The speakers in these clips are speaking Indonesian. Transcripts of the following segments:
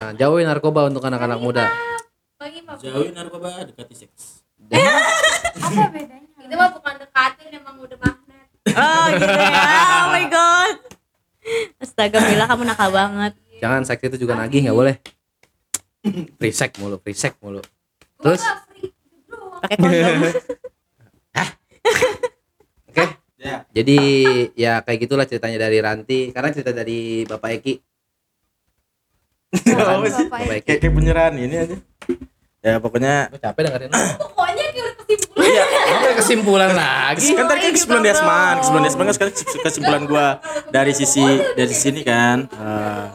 Nah, jauhi narkoba untuk anak-anak muda. Jauhi narkoba, dekati seks. Apa bedanya? Itu mah bukan dekatin emang udah magnet. Oh gitu ya. Oh my god. Astaga Mila kamu nakal banget. Jangan seks itu juga nagih nggak boleh. Free sex mulu, free sex mulu. Terus. Pakai kondom. oke. Ya. Jadi ya kayak gitulah ceritanya dari Ranti. Karena cerita dari Bapak Eki. Apa sih? Kayak kayak beneran ini aja. Ya pokoknya Gue capek dengerin. Pokoknya kayak udah kesimpulan. Iya, kesimpulan lagi. kan tadi kan kesimpulan di Asman, kesimpulan di Asman kan sekarang kesimpulan gua dari sisi dari sini kan eh,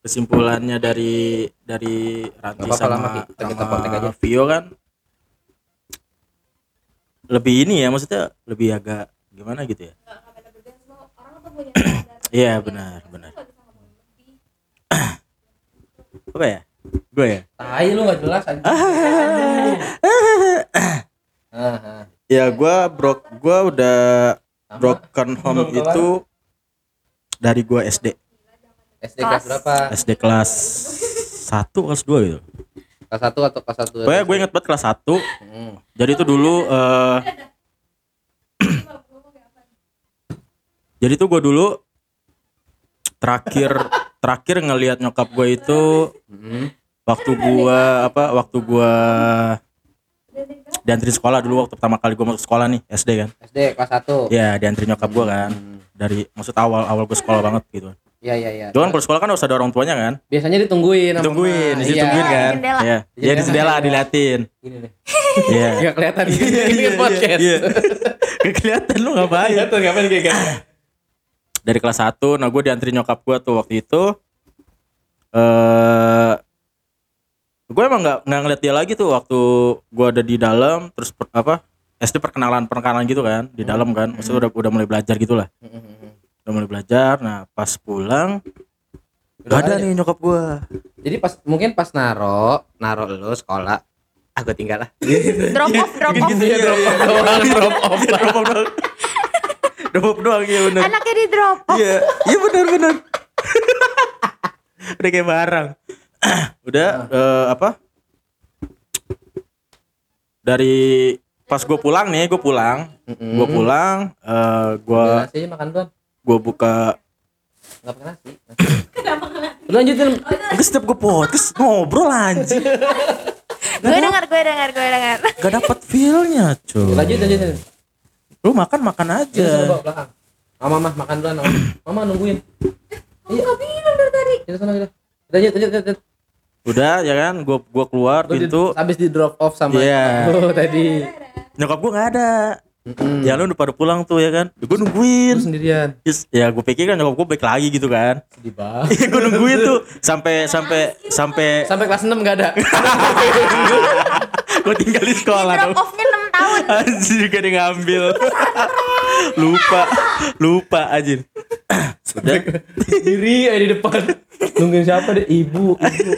kesimpulannya dari dari Ranti lama, sama, Ki. Kita- kita sama aja. Vio kan lebih ini ya maksudnya lebih agak gimana gitu ya iya benar benar apa ya gue ya Tai lu nggak jelas aja. Ya gua brok gua udah broken home itu dari gua SD SD kelas berapa? SD kelas 1 kelas 2 gitu Kelas 1 atau kelas 1? Pokoknya gue inget banget kelas 1 Hmm. Jadi itu dulu eh Jadi tuh gue dulu Terakhir Terakhir ngelihat nyokap gue itu Hmm. Waktu gua Apa Waktu gua Dianterin sekolah dulu Waktu pertama kali gue masuk sekolah nih SD kan SD kelas 1. Ya dianterin nyokap gue kan Hmm. Dari Maksud awal Awal gue sekolah banget gitu Iya iya iya. Kan kalau sekolah kan harus ada orang tuanya kan Biasanya ditungguin Ditungguin Iya. kan Di jendela. Iya Ya di jendela diliatin Gini deh. Iya Enggak kelihatan. Iya, Ini iya, podcast. iya. Gak kelihatan lu ngapain Kelihatan ngapain kayak gitu. dari kelas 1 nah gue dianterin nyokap gue tuh waktu itu. Eh gue emang nggak nggak ngeliat dia lagi tuh waktu gue ada di dalam terus per- apa SD perkenalan perkenalan gitu kan di dalam kan. Maksudnya udah udah mulai belajar gitu lah. Udah mulai belajar. Nah pas pulang gak ada nih nyokap gue Jadi pas mungkin pas naro, naro lu sekolah, aku tinggal lah. Drop off, drop off. gitu ya drop off. Drop off. Drop off drop doang iya bener Anaknya di drop. Iya, iya benar benar. Udah kayak barang. Udah eh, apa? Dari pas gue pulang nih, gue pulang, gue pulang, eh gue aja makan duluan. gue buka. Enggak pakai nasi. Lu lanjutin. Gue setiap gue podcast ngobrol anjing, Gue dengar, gue dengar, gue dengar. gak dapat feelnya cuy. Lanjut lanjutin. Lu makan makan aja. sana bawa belakang. Mama mah makan duluan. Mama, mama nungguin. Iya. Enggak bilang dari tadi. Kita sana kita. Lanjut lanjut lanjut. Udah ya kan, gue gua keluar Lu di- pintu, habis di drop off sama Iya. Oh, tadi. nyokap gue nggak ada. Mm-mm. Ya lu udah pada pulang tuh ya kan, gue Lu nungguin. sendirian. Terus, ya gue pikir kan nyokap gue baik lagi gitu kan. Sedih banget. gue nungguin tuh sampai sampai sampai Sampai kelas 6 enggak ada. gue tinggal di sekolah Drop dong. off-nya 6 tahun. Anjir juga dia ngambil. lupa, lupa anjir. Udah, Diri aja di depan. Nungguin siapa deh? Ibu, ibu.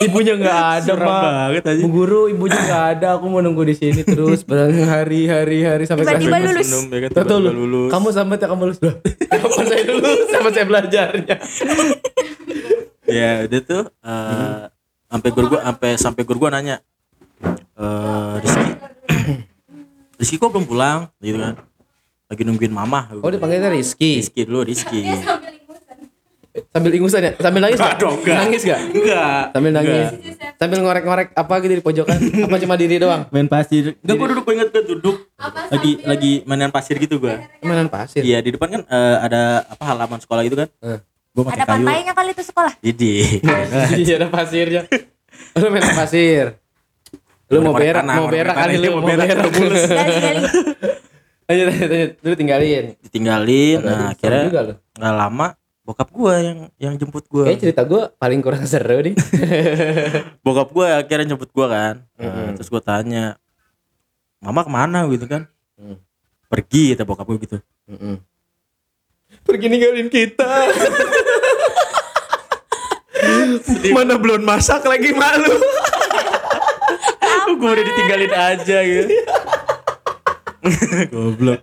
Ibunya enggak ada, Seram Mak. banget. Bu guru, ibunya enggak ada. Aku mau nunggu di sini terus hari hari hari sampai kelas Tiba-tiba lulus. Senum, ya kan, Tahu tiba-tiba lu, lulus. kamu sampai tak kamu lulus Kapan saya lulus? Sama saya belajarnya. Ya, dia tuh eh, sampai guru gua sampai sampai guru gua nanya. Eh, Rizky. Rizky kok belum pulang gitu kan. Lagi nungguin mama. Oh, dipanggilnya Rizky. Rizky dulu, Rizky. Sambil ingusan. Sambil ingusan ya? Sambil nangis Enggak nggak? dong, enggak. Nangis gak? Enggak. Sambil nangis. enggak. Sambil ngorek-ngorek apa gitu di pojokan? apa cuma diri doang? Main pasir. Enggak gua duduk gua inget gua duduk. Apa Lagi sambil- lagi mainan pasir gitu gua. Mainan pasir. Iya di depan kan eh, ada apa halaman sekolah gitu kan? Eh. Gue pakai Ada kayu. pantainya kali itu sekolah. Jadi. Iya ada pasirnya. Lu main pasir. Lu mau berak, mau berak kali lu mau berak. Lanjut, lanjut, lanjut. Lu tinggalin. Ditinggalin. Nah akhirnya nggak lama bokap gua yang yang jemput gua. Kayak cerita gue paling kurang seru nih. Bokap gua akhirnya jemput gua kan. Nah. Terus gua tanya, mama ke mana gitu kan? Hmm. Pergi kata bokap gua gitu. Pergi ninggalin kita. Mana belum masak lagi malu. Kok gua udah ditinggalin aja gitu. Goblok.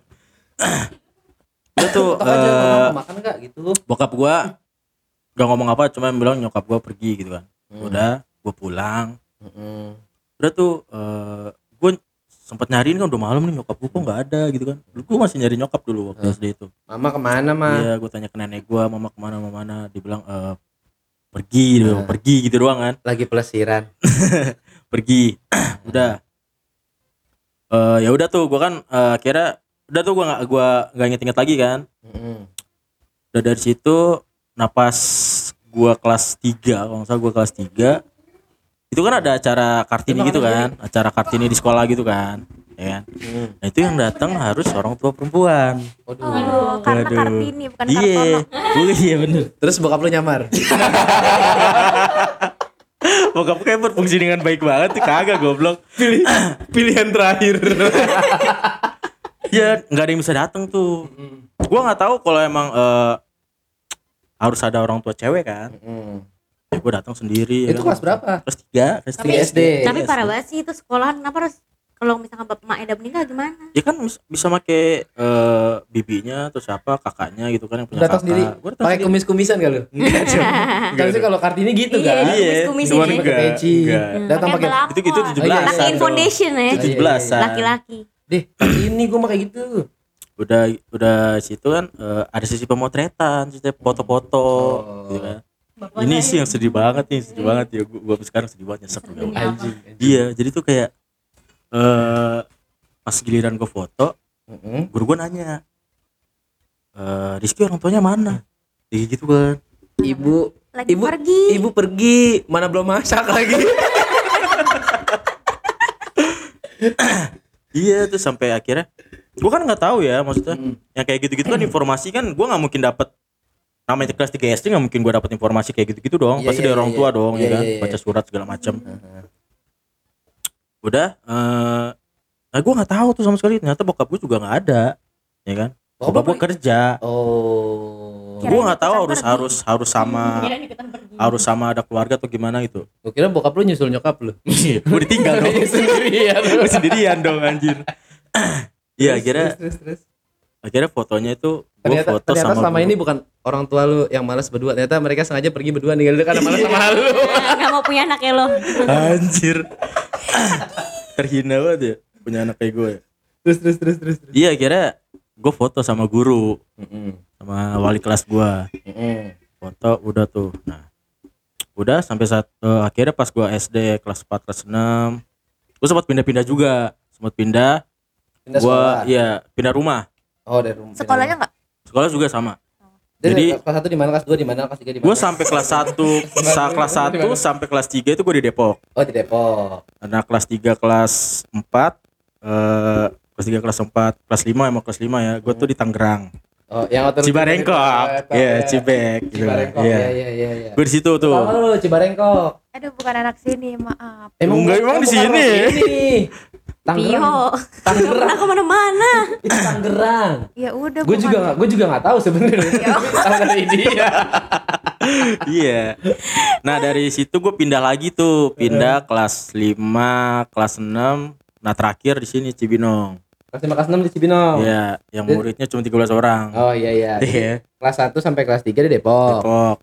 Itu tuh aja mau makan gak gitu. bokap gua gak ngomong apa cuma bilang nyokap gue pergi gitu kan Hmm. udah gue pulang Mm-mm. udah tuh eh gue sempat nyariin kan udah malam nih nyokap gue kok nggak ada gitu kan gue masih nyari nyokap dulu waktu Hmm. SD itu Mama ke mana mah? iya gue tanya ke nenek gue mama ke mana mama mana dibilang eh pergi Hmm. pergi gitu doang kan Lagi pelesiran. pergi udah eh ya udah tuh gue kan eh, kira udah tuh gue nggak gua nggak inget-inget lagi kan Mm-mm. udah dari situ napas gua kelas 3 kalau nggak salah gua kelas 3 itu kan ada acara kartini gitu kan acara kartini di sekolah gitu kan ya kan Mm. nah itu yang datang harus orang tua perempuan Waduh. Oh, karena Waduh. Kartini bukan iya Kartono. Oh, iya bener Terus bokap lu nyamar. bokap kayak berfungsi dengan baik banget kagak goblok Pilih pilihan terakhir. ya nggak ada yang bisa datang tuh gua nggak tahu kalau emang eh, harus ada orang tua cewek kan Mm. ya gua datang sendiri ya Itu kan. kelas berapa? kelas 3 kelas Tapi 3 SD. Tapi parah banget sih itu sekolahan kenapa harus kalau misalkan bapak emak udah meninggal gimana? ya kan bis- bisa make eh, bibinya atau siapa kakaknya gitu kan yang punya Datang kakak sendiri. Gua datang Pakai kumis-kumisan kali lu? enggak. Kan sih kalau Kartini gitu Iya, kan. iya kumis-kumis cuman ini. enggak Pakai peci. enggak. Datang Pakai pakai itu gitu Oh, 17 iya. Pakai foundation ya. itu 17 Laki-laki. Deh, Kartini gua kayak gitu. udah udah situ kan eh, ada sisi pemotretan sisi foto-foto Oh. gitu kan ini sih yang sedih banget nih sedih banget ya gua, gua sekarang sedih banget nyesek iya jadi tuh kayak eh pas giliran gua foto Mm-mm. guru gua nanya eh Rizky orang tuanya mana kayak gitu kan Ibu Lagi ibu pergi. ibu pergi mana belum masak lagi iya tuh sampai akhirnya gua kan nggak tahu ya maksudnya Mm. yang kayak gitu-gitu kan informasi kan gua nggak mungkin dapat namanya kelas 3 SD nggak mungkin gua dapat informasi kayak gitu-gitu dong Iya, pasti iya, dari orang iya. tua dong Iya, ya kan iya, iya. baca surat segala macam udah eh nah gua nggak tahu tuh sama sekali. Ternyata bokap gua juga nggak ada ya kan? Bokap bokap gua pergi? kerja. Oh. Gua nggak tahu harus pergi. harus harus sama harus sama ada keluarga atau gimana gitu. Gua kira bokap lu nyusul nyokap lu. Gua ditinggal dong. Sendirian. Gua sendirian dong anjir. Iya akhirnya terus, terus, terus. akhirnya fotonya itu gua ternyata, foto ternyata sama selama ini bukan orang tua lu yang malas berdua. Ternyata mereka sengaja pergi berdua ninggal lu karena malas sama lu. Gak mau punya anak ya lo. Anjir. Terhina banget ya punya anak kayak gue. terus terus terus terus terus Iya kira gue foto sama guru sama wali kelas gue. Mm-mm. Foto udah tuh. Nah udah sampai saat eh, akhirnya pas gue SD kelas 4 kelas 6 gue sempat pindah-pindah juga sempat pindah Pindah gue sekolah. iya pindah rumah oh dari rumah Sekolahnya nggak? sekolah juga sama jadi kelas satu di mana kelas dua di mana kelas tiga di mana gue sampai kelas 1 sa kelas 1 sampai kelas 3 itu gue di Depok oh di Depok Karena kelas 3 kelas 4 eh kelas 3 kelas 4 kelas 5 emang kelas 5 ya. Gue tuh di Tangerang. oh yang otor Cibarengkok. Iya, Cibek gitu. Cibarengkok Iya. iya iya iya iya Gue di situ tuh. Tahu lu Cibarengkok Aduh bukan anak sini, maaf. Enggak, emang di sini. sini. Tangerang Pernah ke mana-mana. itu Tangerang Ya udah gue juga nggak gue juga nggak tahu sebenarnya salah dari dia iya. Nah, dari situ gue pindah lagi tuh, pindah kelas 5, kelas 6. Nah, terakhir di sini Cibinong. kelas lima kelas enam di Cibinong Iya, yang muridnya cuma 13 orang. oh iya iya Iya. kelas 1 sampai kelas 3 di Depok Depok.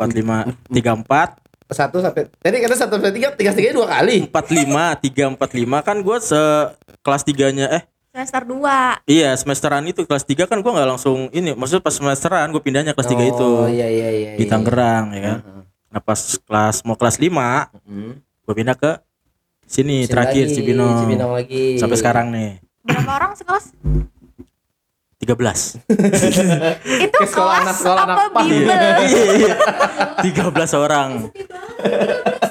45 34 1 sampai tadi kata 1 sampai 3 tiga tiga dua kali 45 3 45 kan gue se kelas 3-nya eh Semester 2. Iya semesteran itu kelas 3 kan gua nggak langsung ini maksudnya pas semesteran gue pindahnya kelas 3 itu oh iya iya iya di iya. Tangerang ya kan. Heeh. Nah pas kelas mau kelas 5 Hmm. gue pindah ke sini Sini terakhir lagi, Cibinong. Cibinong lagi Sampai sekarang nih Berapa orang sekelas? 13. Itu Ke sekolah kelas anak- sekolah apa anak PAS. bimbel? Iya, iya. 13 orang.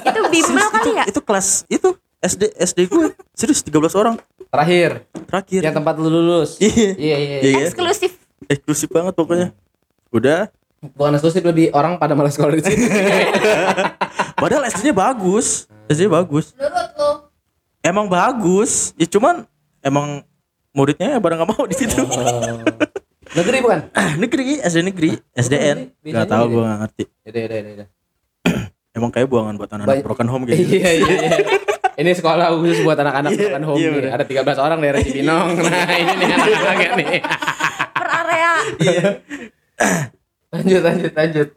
Itu bimbel kali ya? Itu kelas itu SD SD gue serius 13 orang terakhir terakhir. yang tempat lu lulus Iya. iya iya Iya. iya Eksklusif. Eksklusif banget pokoknya. Udah bukan eksklusif lebih orang pada malas sekolah di sini padahal SD-nya bagus. SD bagus. Menurut lu? Emang bagus. Ya cuman emang muridnya pada nggak mau di situ. Oh. negeri bukan? Negeri SD negeri SDN tahu negeri. gue nggak ngerti. Yaudah, yaudah, yaudah, yaudah. emang kayak buangan buat anak-anak broken home gitu. Iya iya iya. Ini sekolah khusus buat anak-anak Iya, bukan home iya, nih. ada 13 orang daerah Cibinong nah ini nih anak-anaknya nih. Per area. lanjut lanjut lanjut.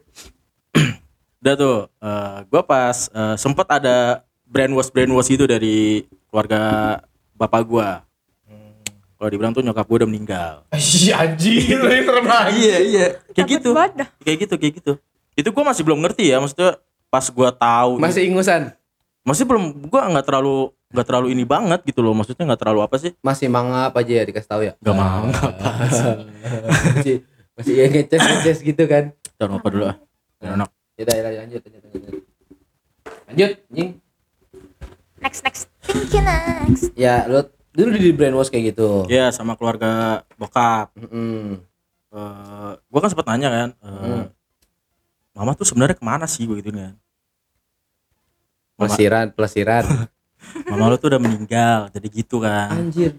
Udah tuh eh gua pas eh, sempet ada brainwash brainwash gitu dari keluarga bapak gua kalau dibilang tuh nyokap gua udah meninggal Ih, anjing lu yang serem lagi. iya iya kayak gitu dah. kayak gitu kayak gitu itu gua masih belum ngerti ya maksudnya pas gua tahu Masih ingusan. masih belum gua nggak terlalu nggak terlalu ini banget gitu loh maksudnya nggak terlalu apa sih Masih mangap aja ya dikasih tahu ya. Nggak mangap, masih masih ya ngeces ngeces gitu kan. jangan lupa dulu ah Biar enak Ya udah ya, lanjut lanjut lanjut. Lanjut, anjing. Next next. Thank you next. Ya, lu dulu di brainwash kayak gitu. ya sama keluarga bokap Mm-mm. eh gua kan sempat nanya kan eh, Hmm. mama tuh sebenarnya ke mana sih gue gitu kan Mama, Pelesiran, pelesiran. mama lu tuh udah meninggal jadi gitu kan Anjir.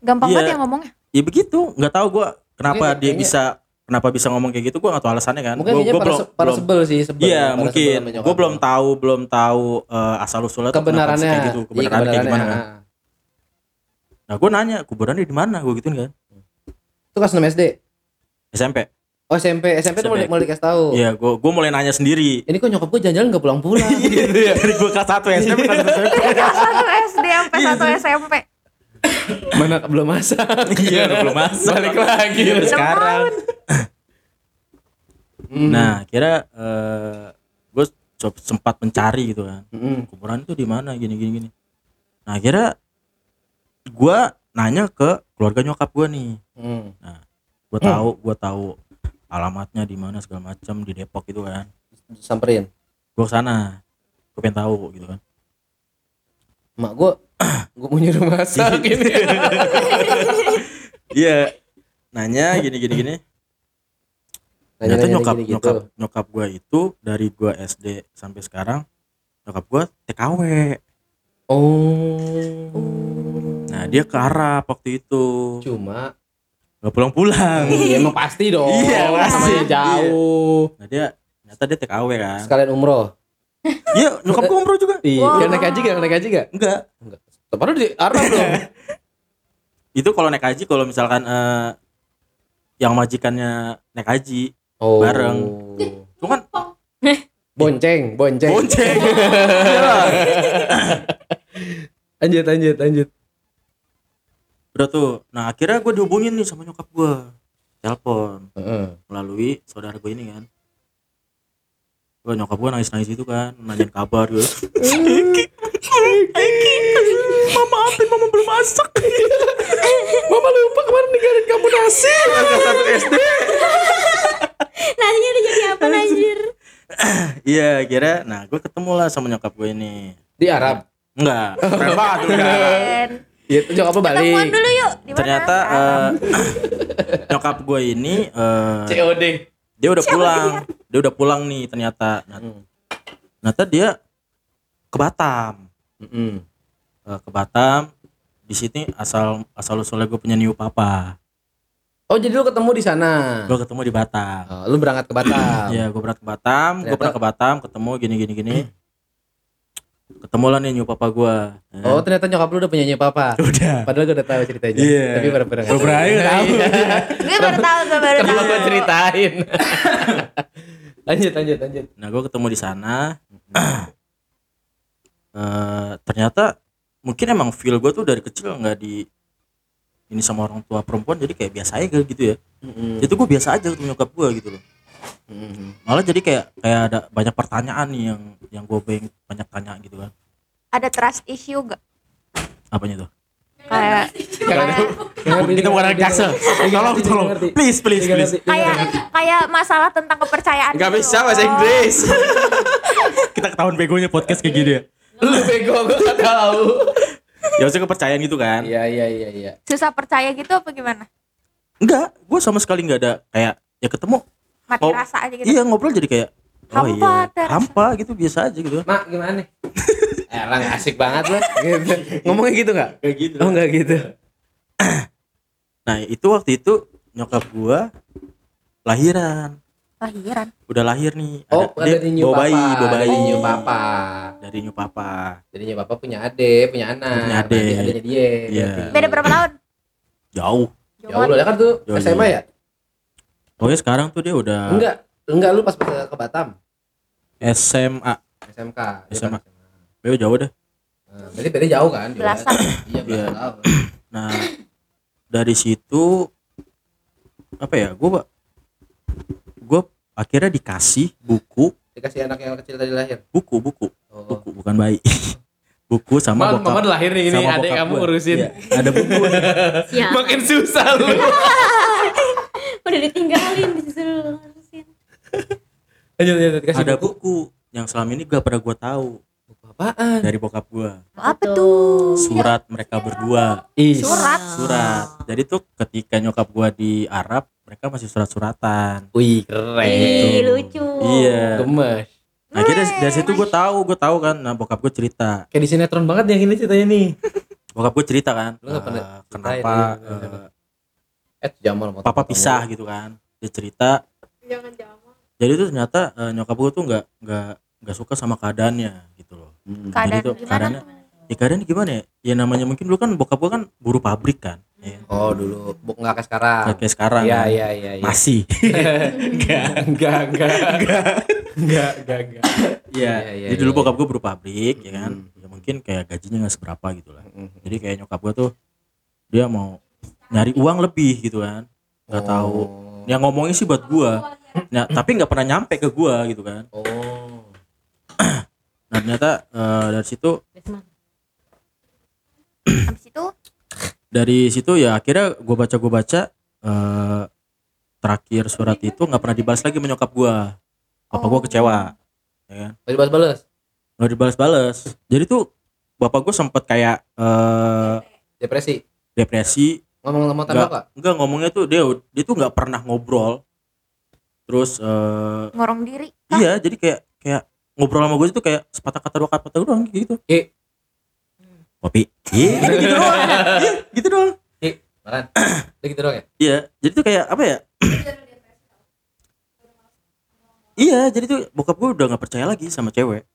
Gampang Iya. banget ya ngomongnya. ya begitu nggak tahu gua kenapa Kayaknya- dia kayaknya- bisa kenapa bisa ngomong kayak gitu gua nggak tahu alasannya kan Mungkin Gua- kayaknya gua para, belum para belum- sebel sih, sebel. iya Para mungkin gue belum lu. tahu belum tahu eh, asal usulnya kebenarannya. kayak gitu Iya, kebenarannya kayak gimana kan. Nah gue nanya kuburannya di mana gue gituin kan Itu kelas 6 SD. SMP Oh SMP, SMP tuh mulai mulai dikasih tahu. iya gue gue mulai nanya sendiri Ini kok nyokap gue jalan-jalan gak pulang-pulang gitu ya. dari gue kelas satu SMP kelas satu SMP Satu SD sampai satu SMP. Mana belum masak. iya belum masuk Balik lagi. Sekarang Hmm. nah kira gue sempat mencari gitu kan Mm-mm. kuburan itu di mana gini gini gini nah kira gue nanya ke keluarga nyokap gue nih Hmm. gue tahu gue tahu alamatnya di mana segala macam di Depok gitu kan Samperin. gue ke sana gue pengen tahu gitu kan Mak gue gue mau nyuruh masak ini. iya nanya gini gini gini ternyata Nanya-nanya nyokap gini-gitu. nyokap nyokap gue itu dari gue SD sampai sekarang nyokap gue TKW Oh. Nah dia ke Arab waktu itu Cuma nggak pulang pulang Iya emang pasti dong. Iya, pasti. Namanya jauh. nah dia ternyata dia TKW kan Sekalian umroh. iya nyokap gue umroh juga Iya. Wow. Dia naik haji gak? Naik haji gak? enggak Enggak. Padahal di Arab dong. itu kalau naik haji kalau misalkan eh, yang majikannya naik haji Oh. Bareng. cuman Bonceng, bonceng. bonceng Lanjut, lanjut, lanjut. Udah tuh nah akhirnya gue dihubungin nih sama nyokap gue telepon Heeh. melalui saudara gue ini kan gue nyokap gue nangis nangis itu kan nanyain kabar gitu mama apa mama belum masak Mama lupa kemarin ninggalin kamu nasi. Satu SD. Nasinya udah jadi apa anjir? iya kira nah gue ketemu lah sama nyokap gue ini Di Arab. enggak keren banget udah Iya, nyokap lu balik. ketemuan dulu yuk. Di mana? ternyata eh, nyokap gue ini eh, COD. dia udah pulang dia udah pulang nih ternyata nah, Hmm. ternyata dia ke Batam Mm-mm. Eh, ke Batam di sini asal asal usulnya gue punya new papa Oh, jadi lu ketemu di sana. gue ketemu di Batam Oh, lu berangkat ke Batam. Iya, gue berangkat ke Batam, gue pernah ke Batam, ketemu gini gini gini. Ketemu lah nih new papa gue. Oh, ternyata nyokap lu udah punya nyokap papa. udah. Padahal gue udah tahu ceritanya. Iya. Tapi pernah-pernah. Pura-pura aja nggak tahu. Gue baru tahu, gue baru tahu. gue ceritain? lanjut, lanjut, lanjut. Nah, gue ketemu di sana. Eh, ternyata mungkin emang feel gue tuh dari kecil nggak di ini sama orang tua perempuan jadi kayak biasa aja gitu ya. Mm-mm. Itu gue biasa aja ketemu nyokap gue gitu loh. Malah jadi kayak kayak ada banyak pertanyaan nih yang yang gue pengen banyak tanya gitu kan. Ada trust issue gak? Apanya tuh? Kayak Kita bukan anak jaksel. Tolong, tolong. Please, please, please. kayak kayak masalah tentang kepercayaan. Gak gitu. bisa bahasa Inggris. Kita ketahuan begonya podcast kayak gini ya. lu bego gue gak tahu. Ya maksudnya kepercayaan gitu kan. Iya, iya, iya, iya. Susah percaya gitu apa gimana? Enggak, gue sama sekali nggak ada kayak ya ketemu. Mati Oh, rasa aja gitu. Iya ngobrol jadi kayak oh Hampa, iya, terasa. hampa gitu biasa aja gitu. Mak, gimana nih? eh, lah gak asik banget lah. Gitu. Ngomongnya gitu gak? Kayak gitu. Oh, enggak gitu. Nah itu waktu itu nyokap gua lahiran, Lahiran. udah lahir nih. Oh, ada, dia di new bawa bayi, bawa bayi. Ada di new papa. Dari new papa. Jadi new papa punya adik, punya anak. Punya adik. Berarti adiknya dia. Iya. berarti. Beda berapa tahun? Jauh. Ya Allah, dia kan tuh Yoi. SMA ya? Pokoknya sekarang tuh dia udah Enggak, enggak lu pas pas ke Batam. SMA SMK. Dia SMA. kan Beo jauh deh Nah, berarti beda jauh kan? Belasan. Iya, belasan tahun. nah dari situ apa ya gue gue akhirnya dikasih buku Dikasih anak yang kecil tadi lahir. buku buku Oh. buku bukan bayi buku sama Mal, mama lahir nih ini sama adek bokap kamu gua. urusin. Iya, ada buku Siap. Makin susah lu. Udah ditinggalin disuruh ngurusin. lanjut lanjut kasih ada buku. buku yang selama ini gak pernah gue tahu Buku apaan? dari bokap gue Apa tuh? surat mereka berdua Is. Surat. surat jadi tuh ketika nyokap gue di Arab mereka masih surat-suratan Wih, keren. Ih, lucu. iya Gemes. nah akhirnya dari, dari situ gue tahu gue tahu kan nah bokap gue cerita Kayak di sinetron banget yang ini ceritanya nih. bokap gue cerita kan Lu ceritain, kenapa. Eh, Jamal mau papa pisah gitu kan dia cerita Jangan jangan. jadi tuh ternyata eh, nyokap gue tuh nggak nggak nggak suka sama keadaannya gitu loh Keadaan jadi tuh gimana? keadaannya ya keadaan gimana ya ya namanya mungkin dulu kan bokap gue kan buruh pabrik kan ya. Oh, dulu buk nggak kayak sekarang. Kayak- kayak sekarang Iya, kan. iya, iya, iya. masih Enggak, enggak, enggak. Enggak, enggak, enggak, enggak. Iya, Iya, iya, jadi dulu iya, bokap gue buruh pabrik ya kan. Hmm. Ya mungkin kayak gajinya nggak seberapa gitu lah. Mm. Jadi kayak nyokap gue tuh dia mau nyari uang lebih gitu kan. Nggak tahu. Oh. Yang ngomongin sih buat gua. Nah, tapi nggak pernah nyampe ke gua gitu kan. Oh. Nah, ternyata eh, dari situ Habis itu dari situ ya akhirnya gua baca gua baca eh terakhir surat itu nggak pernah dibalas lagi menyokap gua. Bapak gua kecewa. Ya kan? Tadi balas-balas. Nggak dibalas-balas. Jadi tuh bapak gua sempet kayak eh Depresi. depresi Ngomong sama tembak gak? enggak ngomongnya tuh dia dia tuh nggak pernah ngobrol. Terus eh ngorong diri. iya jadi kayak kayak ngobrol sama gue itu kayak sepatah kata dua kata doang gitu. Eh, kopi. Iya gitu, gitu doang. Iya gitu doang. Eh, makan. Gitu doang ya? iya jadi tuh kayak apa ya? Iya jadi tuh bokap gue udah nggak percaya lagi sama cewek.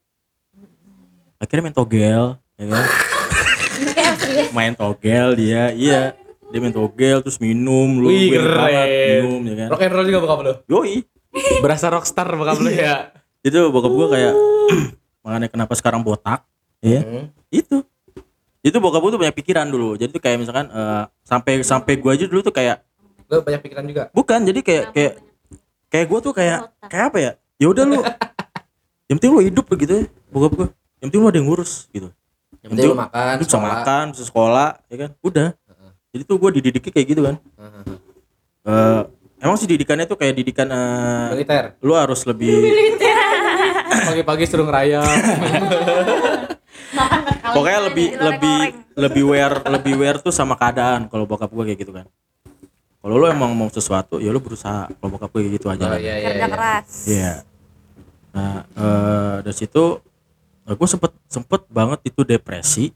Akhirnya main togel ya kan? Main togel dia iya dia main togel terus minum lu Wih, banget, keren. minum ya kan? Rock and roll juga bokap lu. yoi. Berasa rockstar bokap lu. Ya. itu bokap gue kayak makanya kenapa sekarang botak ya? Hmm. itu. Itu bokap gue tuh banyak pikiran dulu. Jadi tuh kayak misalkan eh, sampai sampai gue aja dulu tuh kayak Lu banyak pikiran juga. bukan jadi kayak kayak kayak gue tuh kayak kayak apa ya? Ya udah lu. Yang penting lu hidup begitu ya bokap gue yang penting lu ada yang ngurus gitu. Yang penting lu makan, lu bisa sekolah. makan bisa sekolah ya kan? Udah jadi tuh gue dididiknya kayak gitu kan Heeh. Eh, emang sih didikannya tuh kayak didikan eh, Militer. lu harus lebih Pagi-pagi suruh ngerayap. pokoknya lebih lebih lebih aware lebih aware tuh sama keadaan kalau bokap gue kayak gitu kan kalau lu emang mau sesuatu ya lu berusaha kalau bokap gue kayak gitu aja Oh lah. iya iya. Kerja iya. keras. Iya. Nah, eh dari situ gue sempet sempet banget itu depresi.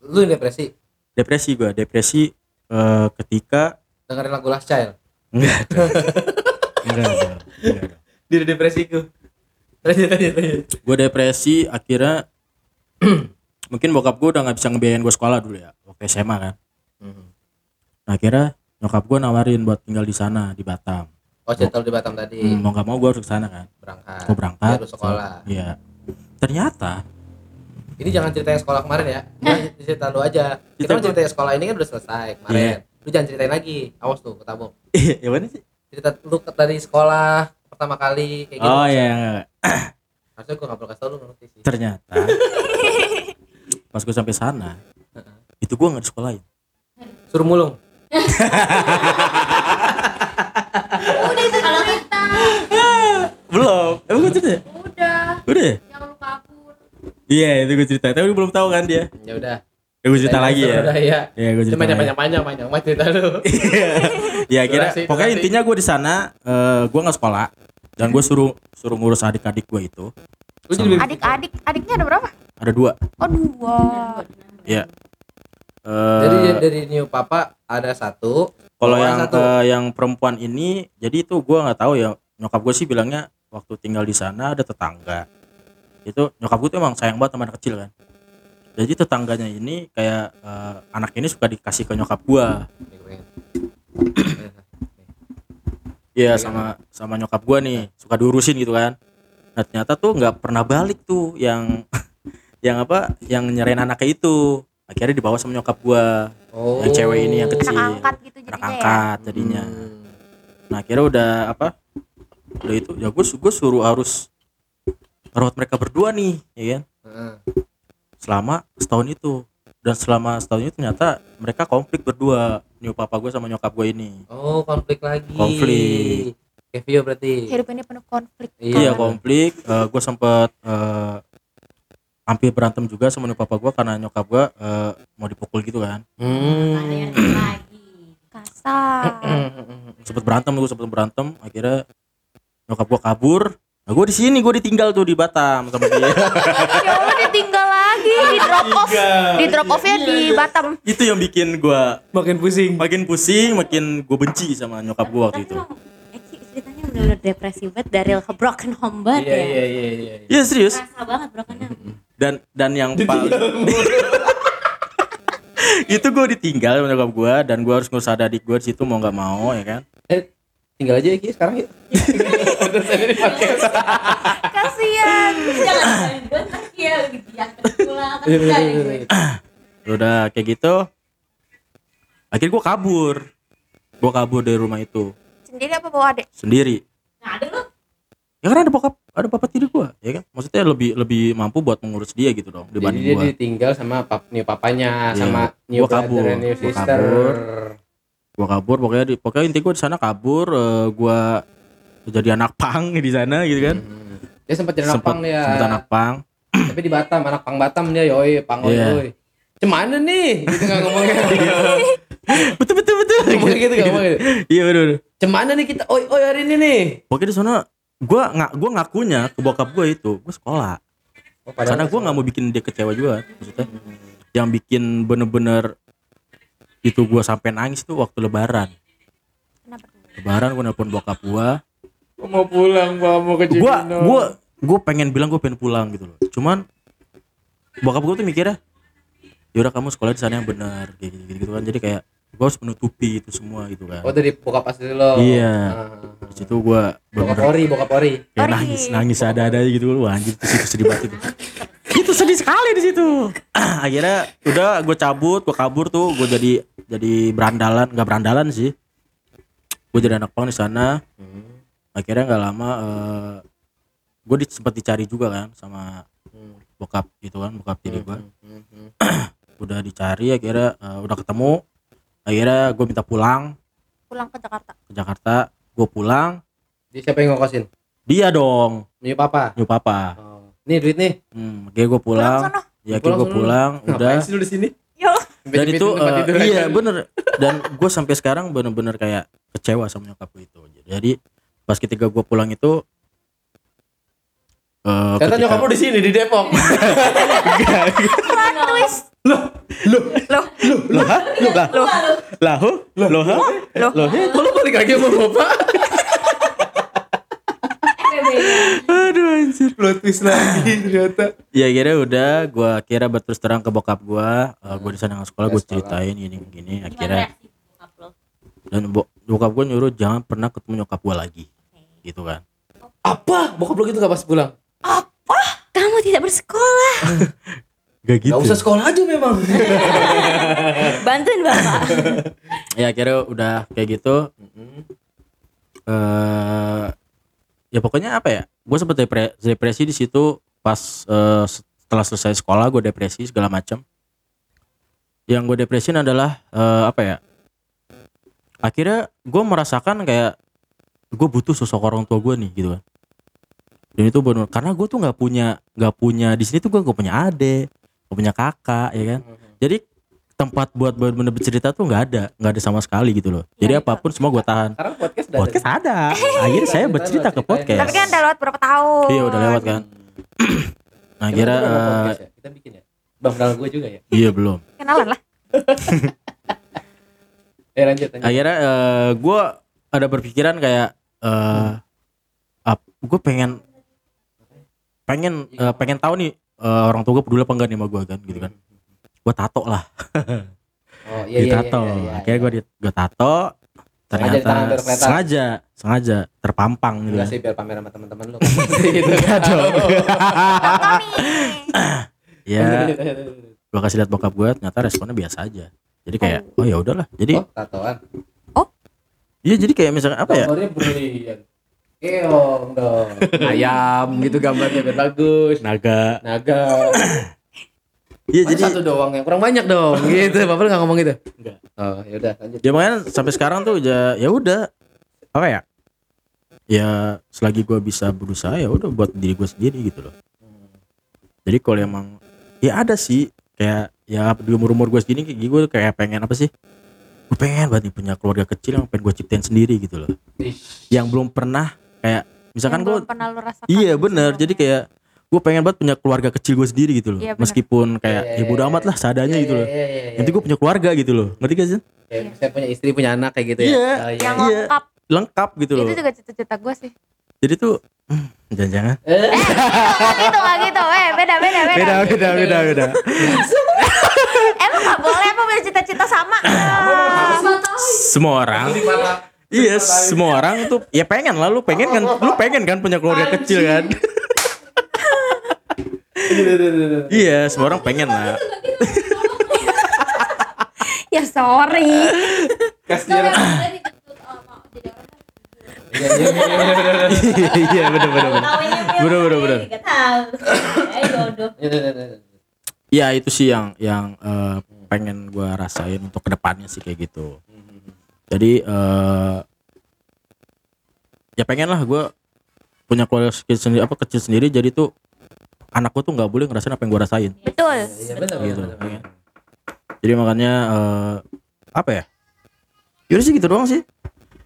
Lu depresi. Depresi gue, depresi eh, ketika Dengerin lagu Last Child. enggak ada. enggak ada. Enggak ada. Lanjut, lanjut, lanjut. Gue depresi akhirnya mungkin bokap gue udah nggak bisa ngebiayain gue sekolah dulu ya waktu SMA kan. Hmm. Nah, akhirnya nyokap gue nawarin buat tinggal di sana di Batam. Oh, cerita di Batam tadi. Hmm, mau nggak mau gue harus ke sana kan. Berangkat. Gue berangkat. Biar lu sekolah. Iya. Ternyata Ini jangan ceritain sekolah kemarin ya. Jangan cerita lu aja. Kita Cerita kan gua. ceritain sekolah ini kan udah selesai kemarin. Iya. Lu jangan ceritain lagi. Awas tuh ketabung. ya mana sih? Cerita lu ke- dari sekolah pertama kali kayak gitu. Oh iya. Harusnya gua gak perlu kasih tau lu ngerti sih. ternyata pas gue sampai sana itu gue nggak disekolahin Suruh mulung. Kalau kita belum emang gue cerita iya itu gue cerita tapi belum tahu kan dia Ya udah. ya gue cerita lagi ya Udah ya. ya gue cerita Cuma lagi. panjang panjang panjang banget cerita lu. ya kira Durasi, pokoknya durasi. intinya gue di sana eh, gue nggak sekolah dan gue suruh suruh ngurus adik-adik gue itu Adik-adik, adiknya ada berapa? ada dua Oh dua. ya Eh, Jadi dari new papa ada satu. kalau yang satu. yang perempuan ini jadi itu gue nggak tahu ya nyokap gue sih bilangnya waktu tinggal di sana ada tetangga itu nyokap gue tuh emang sayang banget sama anak kecil kan jadi tetangganya ini kayak eh, anak ini suka dikasih ke nyokap gue gue pengen. Iya sama sama nyokap gue nih suka diurusin gitu kan nah ternyata tuh nggak pernah balik tuh yang yang apa yang nyerain anaknya itu akhirnya dibawa sama nyokap gua Oh. yang cewek ini yang Anak kecil angkat gitu anak jadinya ya. angkat jadinya Hmm. nah akhirnya udah apa udah itu ya gue gue suruh harus merawat mereka berdua nih ya kan Heeh. selama setahun itu dan selama setahun itu ternyata mereka konflik berdua nyokap papa gue sama nyokap gue ini Oh, konflik lagi. Konflik. Kevio berarti. Hidup ini penuh konflik. iya Kawan. konflik gue sempet eh, hampir berantem juga sama nyokap papa gue karena nyokap gue eh, mau dipukul gitu kan lagi. Kasar. sempet berantem gue sempet berantem akhirnya nyokap gue kabur nah gue di sini gue ditinggal tuh di Batam sama dia ya Allah ditinggal lagi di drop off. Di drop offnya di Batam. itu yang bikin gue Makin pusing. makin pusing makin gue benci sama nyokap gue waktu itu Eki ceritanya bener-bener depresi banget dari broken home banget Iya, ya. iya, iya, iya. Iya serius Kerasa banget broken home. dan dan yang paling itu gue ditinggal sama nyokap gue dan gue harus ngurus ada adik gue di situ mau nggak mau ya kan Eh, tinggal aja ya Ki sekarang yuk. Dia gitu ya. Pulang kan Iya, udah iya, iya. udah kayak gitu akhirnya gue kabur gue kabur dari rumah itu Sendiri apa bawa adek? sendiri Nah, ada lu. ya kan ada bokap ada bapak tiri gue ya kan maksudnya lebih lebih mampu buat mengurus dia gitu dong dibanding dia gue ditinggal sama pap, new papanya, sama new Gua kabur. brother new Gua sister. kabur. Gue kabur pokoknya di, pokoknya inti gue di sana kabur gue jadi anak pang di sana gitu kan Hmm. Dia sempat jadi anak pang ya. sempet anak pang Tapi di Batam, anak pang Batam dia yoi, pang oi Iya. oi. Cemana nih? Gitu nggak ngomongnya. betul betul betul ngomongnya gitu nggak ngomongnya. iya betul betul. Cemana nih kita oi oi hari ini nih? pokoknya di sana gue nggak gue ngakunya ke bokap gue itu gue sekolah Oh, karena gue nggak mau bikin dia kecewa juga maksudnya yang bikin bener-bener itu gue sampai nangis tuh waktu lebaran Kenapa? lebaran gue nelpon bokap gue Mau pulang, Pak, mau ke gue gue gue pengen bilang gue pengen pulang gitu loh cuman bokap gue tuh mikirnya yaudah kamu sekolah di sana yang benar kayak gitu, gitu kan jadi kayak gue harus menutupi itu semua gitu kan Oh dari bokap asli lo. Iya. Ah. di situ gue Bokap ori, bokap ori. kayak nangis nangis ada ada gitu wah anjir itu situ sedih banget itu itu sedih sekali di situ. Akhirnya udah gue cabut gue kabur tuh gue jadi jadi berandalan nggak berandalan sih. Gue jadi anak pang di sana. Akhirnya nggak lama eh, gue di, sempat dicari juga kan sama bokap gitu kan bokap tiri gue udah dicari akhirnya eh, udah ketemu. Akhirnya gue minta pulang. Pulang ke Jakarta. ke Jakarta gue pulang. Dia siapa yang ngokosin? dia dong. New papa. nyup papa. Oh. Nih duit nih. Hmm, kayak gue Pulang pulang, ya kayak Pulang gue sono. pulang, udah. Sih lu di sini? Yo. Dan itu tidur iya bener. Dan gue sampai sekarang bener-bener kayak kecewa sama nyokap gue itu. Jadi pas ketika gue pulang itu, eh Ternyata ketika- nyokap lu di sini di Depok. Plot twist. loh, loh, ha? loh, lah, lah, huh? loh, ha? Loh. loh, ya? Kok lu balik lagi sama bapak? Aduh anjir. Plot twist lagi ternyata. Ya kira udah, gue kira berterus terang ke bokap gue, gue di sana sekolah, gue ceritain gini gini, akhirnya lo? dan bo- bokap gue nyuruh jangan pernah ketemu nyokap gue lagi, gitu kan. Apa? Bokap lu gitu gak pas pulang? Kamu tidak bersekolah. Gak gitu. Gak usah sekolah aja memang. Bantuin bapak. ya akhirnya udah kayak gitu eh ya pokoknya apa ya gue sempet depre- depresi di situ pas eh, setelah selesai sekolah gue depresi segala macam yang gue depresin adalah eh, apa ya akhirnya gue merasakan kayak gue butuh sosok orang tua gue nih gitu kan. Dan itu benar karena gue tuh nggak punya nggak punya di sini tuh gue gak punya adik gak punya kakak ya kan. Jadi tempat buat bener-bener bercerita tuh nggak ada nggak ada sama sekali gitu loh jadi apa pun semua gue tahan Sekarang podcast udah podcast ada akhirnya saya bercerita ke podcast Tapi kan udah lewat berapa tahun. iya udah lewat kan nah kira eh, podcast ya? Kita bikin ya. Bang kenal gue juga ya. iya belum Kenalan lah. Eh lanjut lanjut. akhirnya gue ada berpikiran kayak eh gue pengen pengen eh, pengen tahu nih eh, orang tua gue peduli apa enggak nih sama gue kan gitu kan gue tato lah Oh di tato akhirnya gue di gue tato ternyata sengaja sengaja terpampang gitu Enggak sih biar pamer sama teman-teman lu. gitu. Enggak dong. Tommy. ya gua kasih lihat bokap gua ternyata responnya biasa aja jadi kayak oh ya udahlah jadi Oh, tatoan. iya jadi kayak misalkan apa ya. Keong dong. Ayam gitu gambarnya biar bagus. naga Naga. iya Jadi satu doang yang kurang banyak dong. Gitu. Bapak lu enggak ngomong gitu. Enggak. Oh, ya udah lanjut. ya makanya sampai sekarang tuh ya ya udah. Apa ya? Ya selagi gua bisa berusaha ya udah buat diri gue sendiri gitu loh. Jadi kalau emang ya ada sih. Kayak ya di umur umur gue segini kayak gue kayak pengen apa sih? Gue pengen banget nih punya keluarga kecil yang pengen gue ciptain sendiri gitu loh. Yang belum pernah kayak misalkan gue belum pernah lu rasakan iya gitu bener. jadi kayak gue pengen banget punya keluarga kecil gue sendiri gitu loh. Iya, bener. meskipun kayak Iya, ya bodo iya, amat lah seadanya gitu loh. Iya, iya, iya. nanti gue punya keluarga gitu loh. Ngerti gak sih? Kayak misalnya punya istri, punya anak kayak gitu Iya. ya. Oh, iya. yang Iya. lengkap. Lengkap gitu loh. itu juga cita-cita gue sih. Jadi tuh hmm, jangan-jangan. Eh. Nggak gitu nggak gitu. Eh beda beda beda. Beda beda beda emang nggak boleh apa punya cita-cita sama? Semua orang. Iya semua orang tuh ya pengen lah lu pengen kan? Lu pengen kan punya keluarga kecil kan iya semua orang pengen lah ya sorry Kasihan. Orang Iya, bener, bener. Gak tahu. Eh jodoh. Iya, iya, iya, iya. ya itu sih yang yang eh, pengen gua rasain untuk ke depannya sih kayak gitu jadi eh ya pengen lah gua punya keluarga kecil sendiri apa kecil sendiri jadi tuh anak gua tuh nggak boleh ngerasain apa yang gua rasain Betul. Iya, benar, gitu benar, benar. jadi makanya eh apa ya Yaudah sih gitu doang sih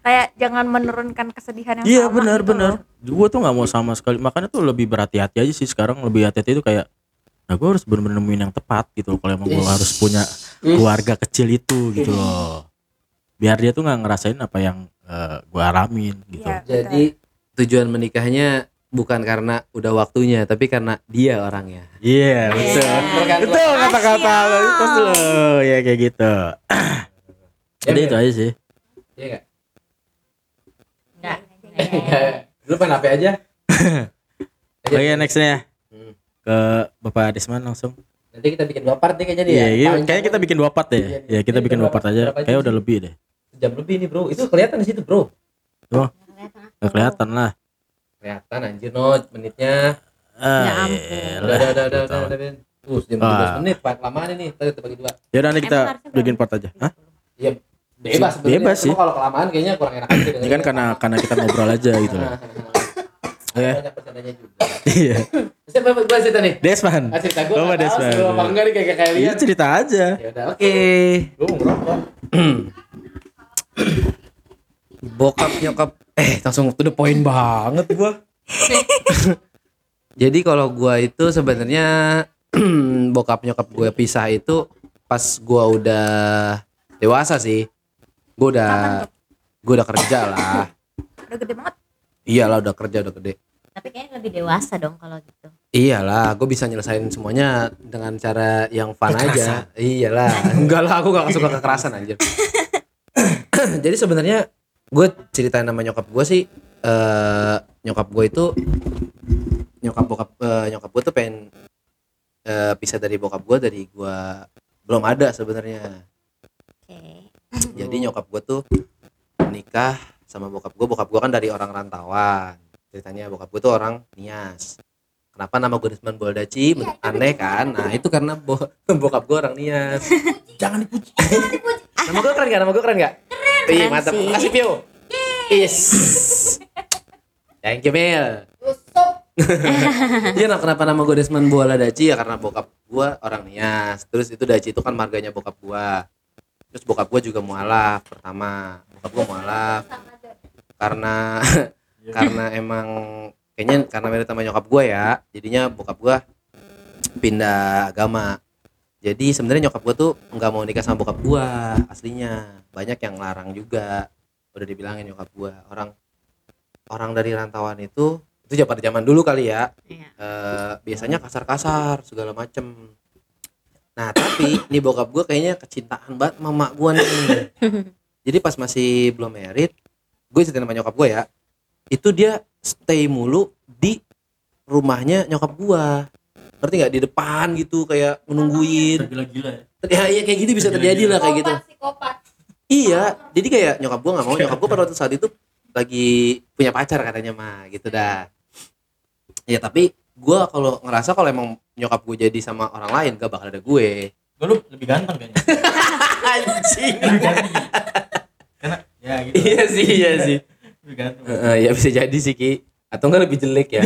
Kayak jangan menurunkan kesedihan yang Iya benar gitu benar. Gue tuh nggak mau sama sekali. Makanya tuh lebih berhati-hati aja sih sekarang. Lebih hati-hati itu kayak, nah gue harus bener-bener nemuin yang tepat gitu. Kalau emang gue harus punya keluarga kecil itu gitu loh. Biar dia tuh nggak ngerasain apa yang gue alamin gitu. Iya. Jadi tujuan menikahnya bukan karena udah waktunya, tapi karena dia orangnya. Iya betul. Betul kata-kata lo itu loh. Ya kayak gitu. Jadi itu aja sih. Iya enggak? Enggak. Lu main HP aja? Oke nextnya Hmm. ke Bapak Desman langsung. Nanti kita bikin dua part nih kayaknya dia. Iya, iya, Panjang kayaknya kita bikin dua part deh. Iya, Ya kita iya, bikin dua part aja. berapa Kayak jam udah lebih deh. Jam lebih nih, Bro. Itu kelihatan di situ, Bro. Gak kelihatan lah. Kelihatan anjir, no menitnya. Ah, Ya ampun. elah. Udah, udah, udah, udah, Tahu. udah, Ben. Uh, jam Ah. 13 menit, Pak. Lamaan ini. Tadi kita bagi dua. Ya udah nanti kita bikin part aja. Hah? Iya, bebas sebenarnya. Bebas sih. Kalau kelamaan kayaknya kurang enak aja Ini kan karena karena kita ngobrol aja gitu loh. Banyak percandanya juga. Iya. Siapa gua cerita nih? Desman. Ah, cerita tahu Desman. apa enggak nih kayak kayak Iya cerita aja. Ya udah, oke. Gua mau ngerokok. Bokap nyokap eh langsung to the point banget gua. Jadi kalau gua itu sebenarnya bokap nyokap gue pisah itu pas gua udah dewasa sih. Gua udah gua udah kerja lah. Udah gede banget. Iyalah udah kerja udah gede. Tapi kayaknya lebih dewasa dong kalau gitu. Iyalah, gue bisa nyelesain semuanya dengan cara yang fun aja. Iyalah, enggak lah, aku gak suka kekerasan anjir. Jadi sebenarnya gue ceritain nama nyokap gue sih, eh nyokap gue itu nyokap bokap eh, nyokap gue tuh pengen eh, pisah dari bokap gue dari gue belum ada sebenarnya. Oke. Jadi nyokap gue tuh nikah sama bokap gue. Bokap gue kan dari orang rantauan. Ceritanya bokap gue tuh orang Nias. Kenapa nama gue Desmond Boldaci? Menurut Aneh kan? Nah itu karena bo bokap gue orang Nias. Jangan dipuji. nama gue keren gak? Nama gue keren gak? Keren. Keren mantap. sih. Makasih Pio. Yes. Thank you Mel. Iya nah, kenapa nama gue Desmond Bola Daci ya karena bokap gue orang Nias. Terus itu Daci itu kan marganya bokap gue. Terus bokap gue juga mualaf pertama. Bokap gue mualaf karena karena emang kayaknya karena mirip sama nyokap gue ya. Jadinya bokap gue pindah agama. Jadi sebenarnya nyokap gue tuh nggak mau nikah sama bokap gue aslinya. Banyak yang larang juga. Udah dibilangin nyokap gue orang orang dari rantauan itu itu ya pada zaman dulu kali ya. Iya. eh, biasanya kasar-kasar segala macem. Nah tapi nih bokap gue kayaknya kecintaan banget mama gue nih. Jadi pas masih belum merit gue ceritain sama nyokap gue ya itu dia stay mulu di rumahnya nyokap gue ngerti nggak? Di depan gitu kayak menungguin. Gila-gila ya. ya, ya kayak gitu bisa terjadi lah kayak gitu. Psikopat. Iya jadi kayak nyokap gue nggak mau nyokap gue pada waktu saat itu lagi punya pacar katanya mah gitu dah ya tapi gue kalau ngerasa kalau emang nyokap gue jadi sama orang lain gak bakal ada gue Gue lu lebih ganteng kayaknya. anjing Lebih ganteng. Karena ya gitu. iya sih iya sih Lebih ganteng. Heeh, ya bisa jadi sih ki atau enggak lebih jelek ya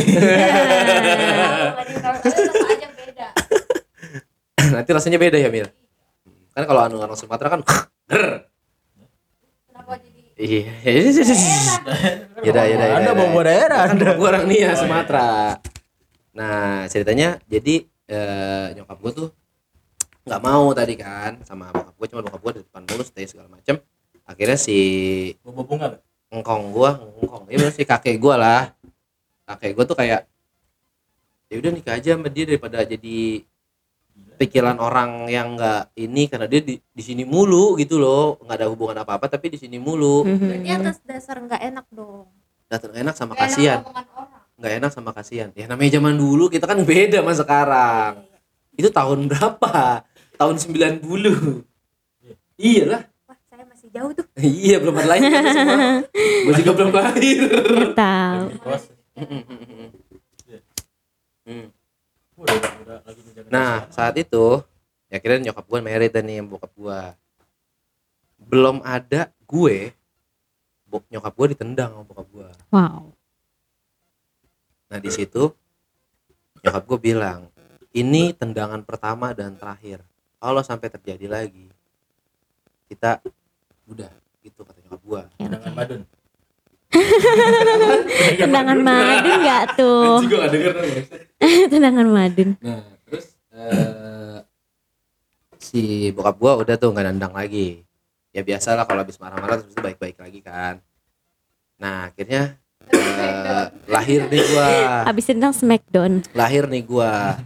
aja beda. nanti rasanya beda ya Mir kan kalau anu orang Sumatera kan. Iya. Ya dah ya dah Anda bawa daerah kan Anda. gue orang nih ya Sumatera. Nah ceritanya jadi eh, nyokap gue tuh nggak mau tadi kan sama bokap gue cuma bokap gue di depan mulu stay segala macem. Akhirnya si Bawa bunga engkong gua engkong ya sih kakek gua lah. Kakek gua tuh kayak ya udah nikah aja sama dia daripada jadi pikiran orang yang nggak ini karena dia di, di sini mulu gitu loh. Nggak ada hubungan apa apa tapi di sini mulu. Berarti atas dasar nggak enak dong. enak sama Nggak enak kasihan. omongan orang. nggak enak sama kasihan. Ya namanya zaman dulu kita kan beda sama sekarang. Itu tahun berapa? Tahun 90 iyalah. Wah, saya masih jauh tuh. iya belum ada lahir kan semua. Gua juga belum lahir. Tahu. Kelas. Udah, udah lagi menjaga Nah saat itu ya kira nyokap gue married dan nih yang bokap gue belum ada gue bok nyokap gue ditendang sama bokap gue. Wow. Nah di situ nyokap gue bilang ini tendangan pertama dan terakhir. Kalau sampai terjadi lagi kita udah gitu kata nyokap gue. Dengan madun. Tendangan madun nggak tuh? gue gak denger Tendangan madun. Nah terus eh, si bokap gua udah tuh nggak nendang lagi. Ya biasa lah kalau habis marah-marah terus itu baik-baik lagi kan. Nah akhirnya eh, lahir nih gua, Habis tendang smackdown. lahir nih gua,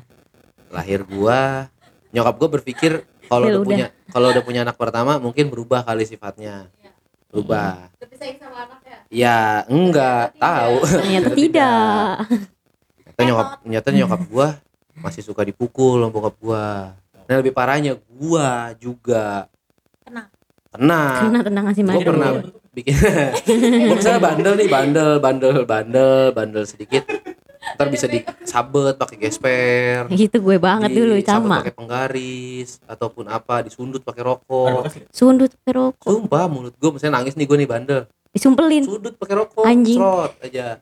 lahir gua. Nyokap gua berpikir kalau Ya udah udah. punya kalau udah punya anak pertama mungkin berubah kali sifatnya, berubah. Lebih sayang sama anaknya. Ya enggak tahu. Ternyata tidak. Ternyata nyokap ternyata nyokap gua masih suka dipukul sama bokap gua. Nah lebih parahnya gua juga Kena. kena. Kena tendangan si Gua pernah bikin gua misalnya bandel nih bandel bandel bandel bandel sedikit ntar bisa disabet pakai gesper Gitu gue banget dulu sama. pakai penggaris ataupun apa disundut pakai rokok? Sundut pakai rokok. sumpah mulut gua misalnya nangis nih gua nih bandel Disumpelin. sudut pakai rokok Anjing. serot aja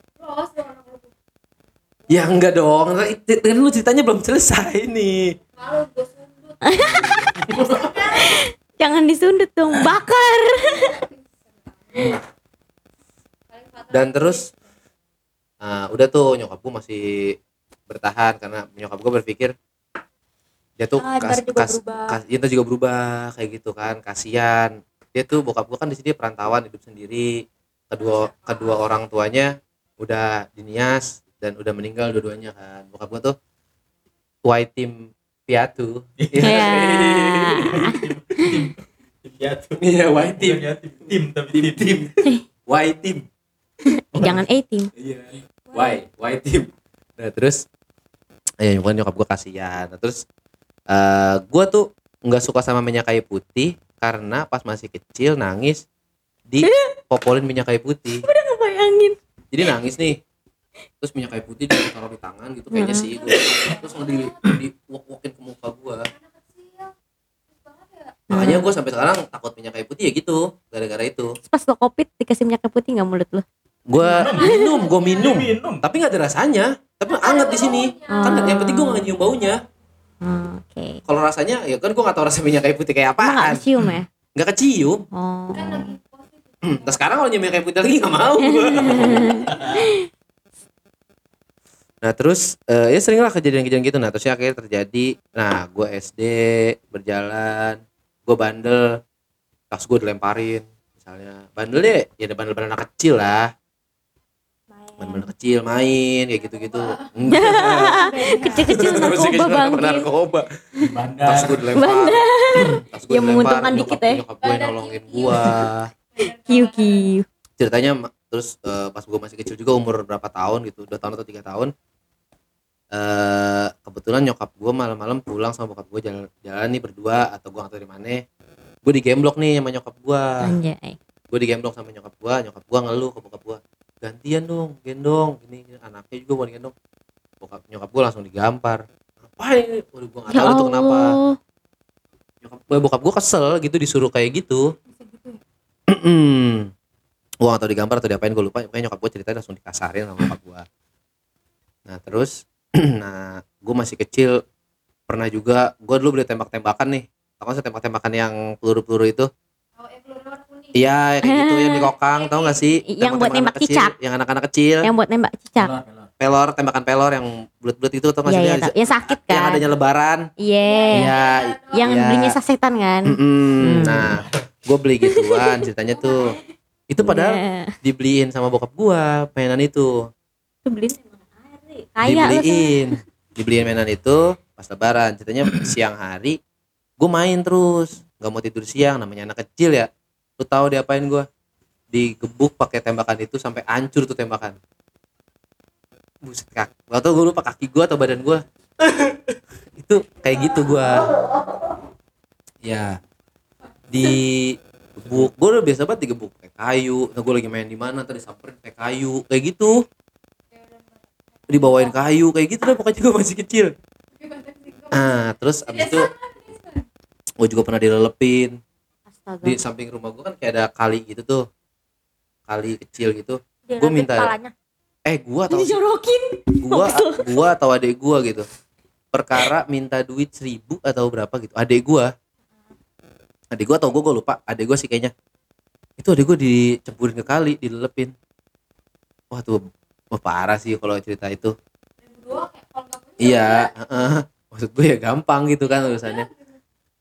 ya enggak dong kan lu ceritanya belum selesai nih Malu gue sundut. Jangan disundut dong, bakar. Dan terus uh, udah tuh nyokap gue masih bertahan karena nyokap gue berpikir dia tuh Ah, ntar juga berubah. kas, ya, juga berubah kayak gitu kan kasihan dia tuh bokap gue kan di sini perantauan hidup sendiri kedua kedua orang tuanya udah dinias dan udah meninggal dua-duanya kan bokap gue tuh white team piatu Ya. Tim piatu. iya white team ya, tim, tim tapi tim tim. tim white team Jangan A team. Iya. Why? Why team? Nah terus, ya bukan nyokap gue kasihan. Nah, terus, eh gue tuh nggak suka sama minyak kayu putih karena pas masih kecil nangis di popolin minyak kayu putih. Bayangin. Jadi nangis nih. Terus minyak kayu putih ditaruh di tangan gitu kayaknya sih gue. Terus mau di di wok-wokin ke muka gue. Ya. Makanya gue sampai sekarang takut minyak kayu putih ya gitu. Gara-gara itu. Pas lo covid dikasih minyak kayu putih nggak mulut lo? Gue minum, gue minum. Minum. Tapi nggak ada rasanya. Tapi anget di sini. Kan yang penting gue nggak nyium baunya. Oh, Oke. kalau rasanya ya kan gue gak tahu rasa minyak kayu putih kayak Emang nggak apaan kecium ya? nggak kecium Oh. Kan lagi positif. nah sekarang kalau minyak kayu putih lagi nggak mau nah terus eh, ya sering lah kejadian-kejadian gitu nah terusnya akhirnya terjadi nah gue SD berjalan gue bandel tas gue dilemparin misalnya bandel deh ya ada bandel-bandel anak kecil lah Main. bandel kecil main kayak gitu-gitu Kecil-kecil narkoba bangke. narkoba Di bandar. tas gue dilempar tas gue Yang menguntungkan dilempar, dikit nyokap- ya. nyokap gue nolongin gua Kiu kiu. ceritanya terus eh, pas gue masih kecil juga umur berapa tahun gitu dua tahun atau tiga tahun eh kebetulan nyokap gue malam-malam pulang sama bokap gue jalan jalan nih berdua atau gue atau di mana gue di gemblok nih sama nyokap gue Anjay. gue di gemblok sama nyokap gue nyokap gue ngeluh ke bokap gue gantian dong gendong. Gini, gini. anaknya juga mau digendong bokap nyokap gue langsung digampar. Ngapain ini? Waduh gue nggak Ya tahu itu kenapa. Allah. nyokap gue bokap gue kesel gitu disuruh kayak gitu. Gitu ya. gue gak tau digambar atau diapain gue lupa. Pokoknya nyokap gue ceritanya langsung dikasarin sama bokap gue nah terus nah gue masih kecil. Pernah juga gue dulu beli tembak-tembakan nih. Tau sih tembak-tembakan yang peluru-peluru itu? Oh, peluru. Iya yang kayak gitu yang di kokang tau gak sih Yang buat nembak anak kecil, cicak. yang anak-anak kecil Yang buat nembak cicak. Pelor, tembakan pelor yang bulat-bulat itu tau gak Iya sih iya. yang- tau. Yang sakit yang kan. adanya lebaran Iya. iya Yang Iya. belinya sasetan kan. Mm-mm. nah gue beli gituan ceritanya tuh itu padahal Iya. dibeliin sama bokap gua mainan itu Itu beliin. Kaya dibeliin dibeliin mainan itu pas lebaran ceritanya siang hari gue main terus nggak mau tidur siang namanya anak kecil ya lu tahu diapain gue digebuk pakai tembakan itu sampai hancur tuh tembakan. Buset kak. Gak tau gue lupa kaki gue atau badan gue itu kayak gitu gue ya. Di gebuk gue udah biasa banget digebuk kayak kayu. Nah gue lagi main di mana? Tadi samperin kayak kayu. Kayak gitu. Dibawain kayu. Kayak gitu dah pokoknya gue masih kecil. Ah terus abis itu gue juga pernah dilelepin Astaga. di samping rumah gue kan kayak ada kali gitu tuh. Kali kecil gitu. Nanti minta- kepalanya. eh gue atau Dijorokin. gua gua atau adek gua gitu. Perkara minta duit seribu atau berapa gitu. Adek gua. Adek gua atau gua gua lupa. Adek gua sih kayaknya. Itu adek gua dicempurin ke kali dilelepin. Wah tuh wah parah sih kalau cerita itu. Iya heeh. maksud gue ya gampang gitu kan urusannya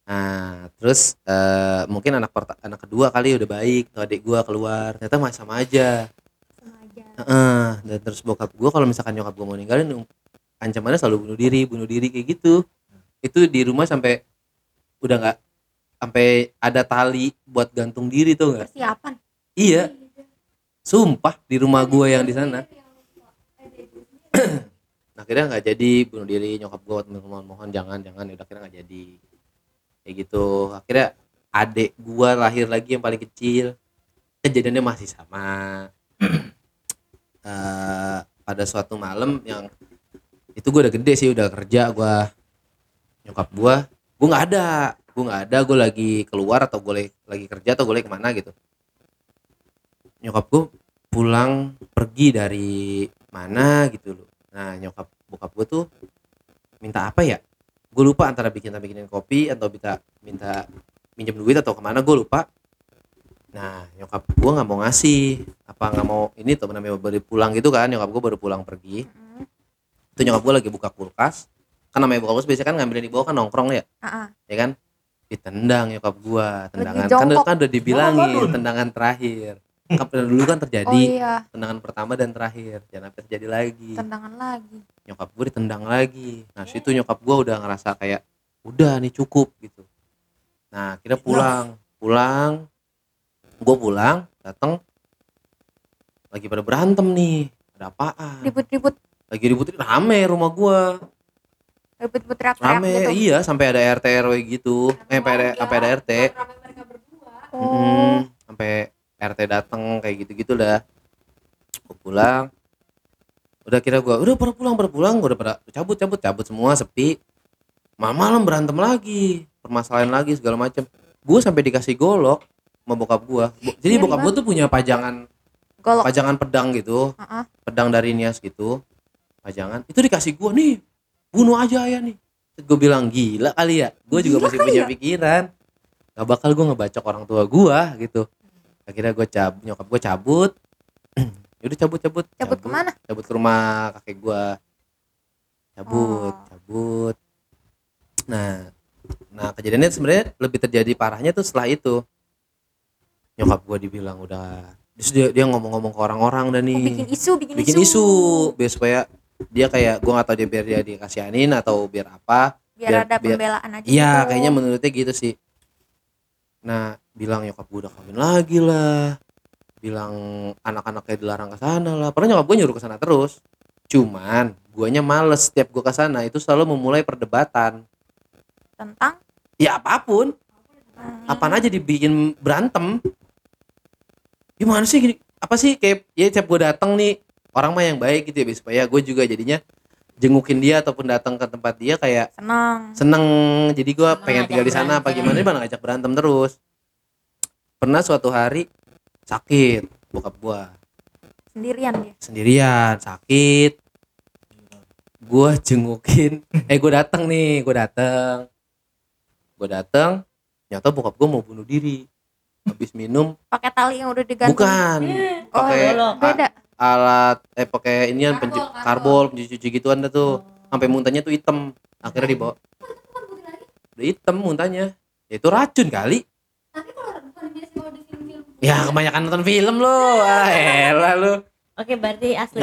nah terus eh, mungkin anak perta- anak kedua kali udah baik tuh adik gua keluar ternyata masih sama aja. Heeh, dan terus bokap gua kalau misalkan nyokap gua mau ninggalin um, ancamannya selalu bunuh diri bunuh diri kayak gitu. Itu di rumah sampai udah nggak sampai ada tali buat gantung diri tuh nggak? Persiapan. iya. Sumpah di rumah gua yang di sana. Nah, akhirnya nggak jadi bunuh diri nyokap gua mohon mohon jangan jangan ya udah akhirnya nggak jadi kayak gitu. Akhirnya adek gua lahir lagi yang paling kecil. Kejadiannya masih sama. Eh, pada suatu malam yang itu gua udah gede sih udah kerja gua. Nyokap gua gua nggak ada. Gua nggak ada gua lagi keluar atau gue lagi kerja atau gue lagi ke mana gitu. Nyokap gua pulang pergi dari mana gitu loh. Nah nyokap bokap gue tuh minta apa ya gue lupa antara bikin bikinin kopi atau minta minta minjem duit atau ke mana gue lupa. Nah nyokap gue nggak mau ngasih apa nggak mau ini tuh namanya baru pulang gitu kan nyokap gue baru pulang pergi. Itu nyokap gue lagi buka kulkas. Kan namanya buka kulkas biasanya kan ngambilin di bawah kan nongkrong ya? Ah. ya kan? Ditendang nyokap gue tendangan. Kan, kan udah dibilangin tendangan terakhir kan dulu kan Oh terjadi iya, tendangan pertama dan terakhir. Jangan sampai terjadi lagi. Tendangan lagi. nyokap gue ditendang lagi. Nah situ nyokap gue udah ngerasa kayak udah nih cukup gitu. Nah kita pulang. Pulang. Gue pulang datang lagi pada berantem nih. Ada apaan? Ribut-ribut, lagi ribut rame rumah gue ribut-ribut teriak-teriak rame gitu. iya sampai ada RT RW gitu. Eh sampai ada sampai ada RT Rame mereka berdua. Oh, sampai RT datang kayak gitu gitu dah. Gue pulang. Udah kira gue udah pada pulang pada pulang. Gue udah pada cabut cabut cabut semua sepi. Malam malam berantem lagi permasalahan lagi segala macam gue sampai dikasih golok sama bokap gue jadi Iya, bokap gue tuh punya pajangan golok. pajangan pedang gitu. Ah, ah. pedang dari Nias gitu. Pajangan. Itu dikasih gue nih bunuh aja ya nih. Gue bilang gila kali ya. Gue juga Gila masih punya ya? pikiran. Gak bakal gue ngebacok orang tua gue gitu akhirnya gue cabut nyokap gue cabut. Udah cabut cabut. Cabut ke mana? cabut ke rumah kakek gue cabut Oh. cabut. Nah nah kejadiannya sebenarnya lebih terjadi parahnya tuh setelah itu. Nyokap gue dibilang udah terus dia, dia ngomong-ngomong ke orang-orang dan Oh, nih. bikin isu, bikin, bikin isu. biar supaya dia kayak gue gak tahu dia biar dia dikasihanin atau biar apa. Biar, biar- ada biar- pembelaan aja. iya gitu. kayaknya menurutnya gitu sih nah bilang nyokap gue udah kawin lagi lah. Bilang anak-anaknya dilarang ke sana lah. Pernah nyokap gue nyuruh ke sana terus. Cuman guanya males setiap gue ke sana itu selalu memulai perdebatan. Tentang? Ya apa pun. Apaan aja dibikin berantem. Gimana sih gini? Apa sih kayak ya tiap gue datang nih orang mah yang baik gitu ya supaya gue juga jadinya jengukin dia ataupun datang ke tempat dia kayak senang. seneng jadi gue pengen tinggal di sana apa gimana dia ngajak berantem terus. Pernah suatu hari sakit bokap gue Sendirian dia. sendirian sakit. Gue jengukin. Eh gue datang nih gue datang gue datang nyata bokap gue mau bunuh diri. Habis minum. Pakai tali yang udah digantung. bukan. Oh, pakai Beda. Alat eh pakai inian pencu Karbol, karbol pencuci gituan dah tuh. Sampai muntahnya tuh hitam. Akhirnya dibawa. Udah hitam muntahnya. Ya itu racun kali. Tapi kalau bukan biasa kalau di film-film. ya kebanyakan nonton film lo ah elah lo Oke, berarti asli.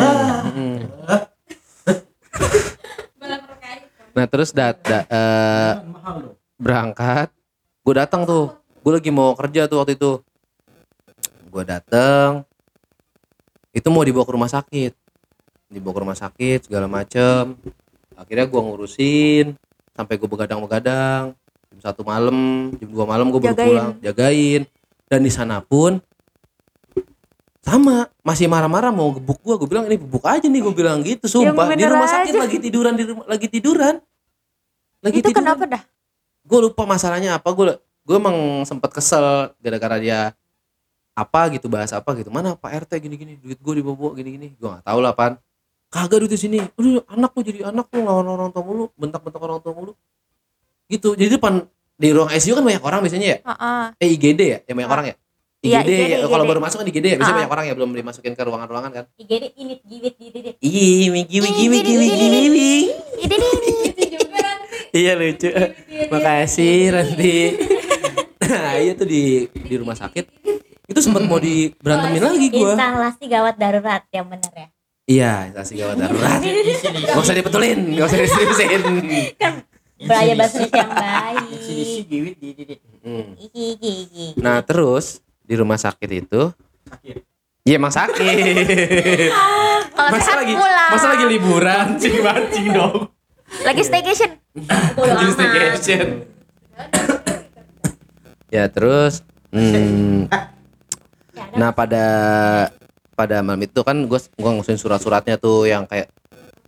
Terkait. nah terus dat da- eh, berangkat. Gue datang tuh. Gue lagi mau kerja tuh waktu itu. Gue datang itu mau dibawa ke rumah sakit. Dibawa ke rumah sakit segala macem. Akhirnya gue ngurusin sampai gue begadang-begadang. Jam satu malam jam dua malam gue baru pulang jagain. Dan di sana pun sama. Masih marah-marah mau gebuk gue gue bilang ini gebuk aja nih gue bilang gitu sumpah. di bener rumah sakit aja. lagi tiduran di rumah lagi tiduran. Lagi Itu tiduran. kenapa dah? gue lupa masalahnya apa. Gue gue emang sempet kesel gara-gara dia apa gitu bahas apa gitu mana pak rt gini-gini duit gue dibawa gini-gini gue nggak tahu lah pan kagak duit di sini Aduh, anak lu jadi anak lu lawan orang tua mulu bentak-bentak orang tua mulu gitu jadi depan di ruang ICU kan banyak orang biasanya ya Heeh. eh IGD ya yang banyak orang ya IGD, ya IGD. kalau baru masuk kan IGD ya biasanya Ah. banyak orang ya belum dimasukin ke ruangan-ruangan kan IGD init giwit didit. Ih, wiki wiki wiki wiki wiki. Ini nih. Iya lucu. Makasih Ranti. Nah, iya tuh di di rumah sakit. Itu sempat mau di berantemin lagi gua. Instalasi gawat darurat yang benar ya. Iya, instansi gawat darurat. Gak usah dibetulin, gak usah diseriusin. Beraya bahasa yang baik. Nah, terus di rumah sakit itu Iya emang sakit. Kalau Masa sehat lagi pulang. masa lagi liburan cing mancing dong. Lagi staycation. Amat. staycation. ya terus hmm, nah pada pada malam itu kan gua gua ngurusin surat-suratnya tuh yang kayak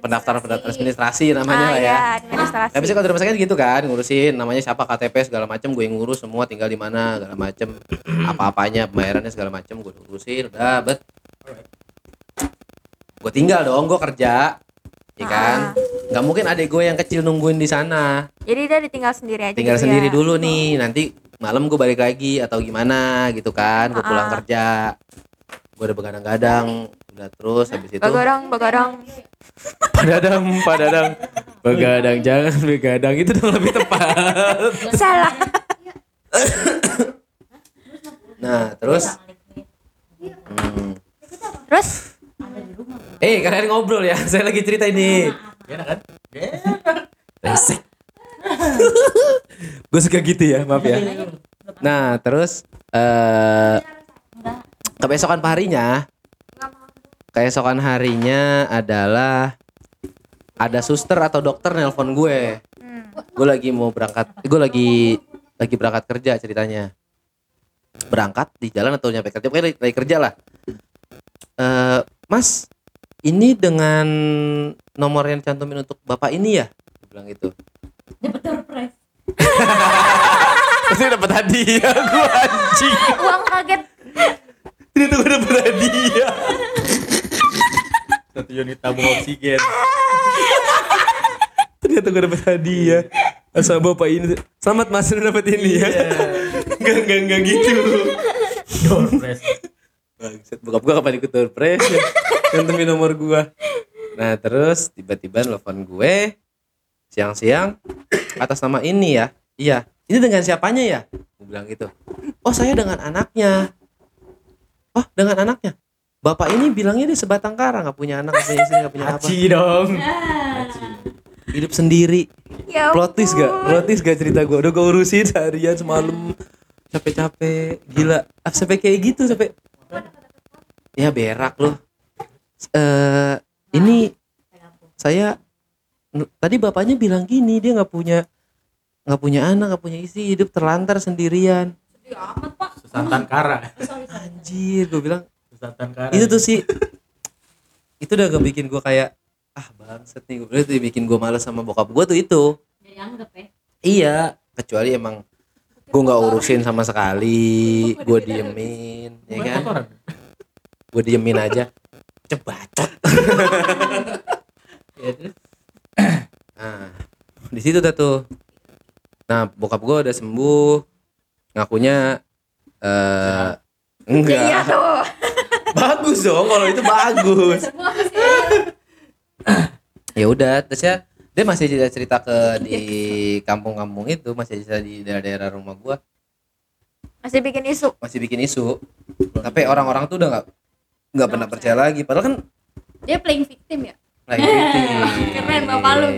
pendaftaran pendaftaran administrasi namanya ah, lah ya. ya, administrasi. Tapi kalau rumah sakit gitu kan ngurusin namanya siapa KTP segala macam gue yang ngurus semua tinggal di mana segala macam apa-apanya pembayarannya segala macam gue urusin udah bet gue tinggal dong gue kerja ya kan nggak mungkin adek gue yang kecil nungguin di sana Jadi dia ditinggal sendiri aja. tinggal gitu sendiri ya. dulu nih nanti malam gue balik lagi atau gimana gitu kan gue pulang Ah. kerja gue udah begadang-gadang udah terus habis itu Begadang, begadang. Padadang, padadang. Begadang jangan begadang itu dong lebih tepat. Salah. nah terus hmm, Terus Eh kalian ngobrol ya, saya lagi cerita ini. Enak kan? Resek. Gue suka gitu ya, maaf ya. Nah terus eh kebesokan harinya, keesokan harinya adalah ada suster atau dokter nelpon gue. Gue lagi mau berangkat, gue lagi lagi berangkat kerja ceritanya. Berangkat di jalan atau nyampe kerja, pokoknya lagi, lagi kerja lah. Eh, mas, ini dengan nomor yang cantumin untuk bapak ini ya? Gue bilang gitu. Pasti dapat hadiah gua anjing. uang kaget. Ternyata gua dapat hadiah. Satu unit tabung oksigen. Ternyata gua dapat hadiah. Asal bapak ini selamat mas udah dapat ini ya. Enggak enggak enggak gitu. Doorpress. Bangsat, bokap gua kapan ikut doorpress ya? Cantumin nomor gua. Nah, terus tiba-tiba nelfon gue siang-siang atas nama ini ya. Iya. Ini dengan siapanya ya? Gue bilang gitu. Oh, saya dengan anaknya. Oh, dengan anaknya. Bapak ini bilangnya dia sebatang kara nggak punya anak, nggak punya istri, nggak punya apa. Aci dong. Hidup sendiri. Ya Plot twist gak? Plot twist gak cerita gue? Udah gue urusin seharian semalam capek-capek gila ah, sampai kayak gitu sampai ya berak loh eh ini saya tadi bapaknya bilang gini dia nggak punya nggak punya anak nggak punya istri hidup terlantar sendirian. Susantan Kara. anjir gue bilang Susantan Kara. itu tuh sih itu udah gak bikin gue kayak ah bangset nih gue itu bikin gue males sama bokap gue tuh itu. Dianggap ya. iya kecuali emang gue nggak urusin sama sekali gue diemin ya kan? gue diemin aja. Cebacot Ya, terus? Nah di situ dah tuh nah bokap gue udah sembuh ngakunya eh enggak Iya tuh. bagus dong kalau itu bagus ya udah terusnya dia masih cerita cerita ke di kampung-kampung itu masih cerita di daerah-daerah rumah gua Masih bikin isu. masih bikin isu tapi orang-orang tuh udah nggak nggak pernah percaya lagi padahal kan Dia playing victim ya. lagi victim. Keren, Bapak lu.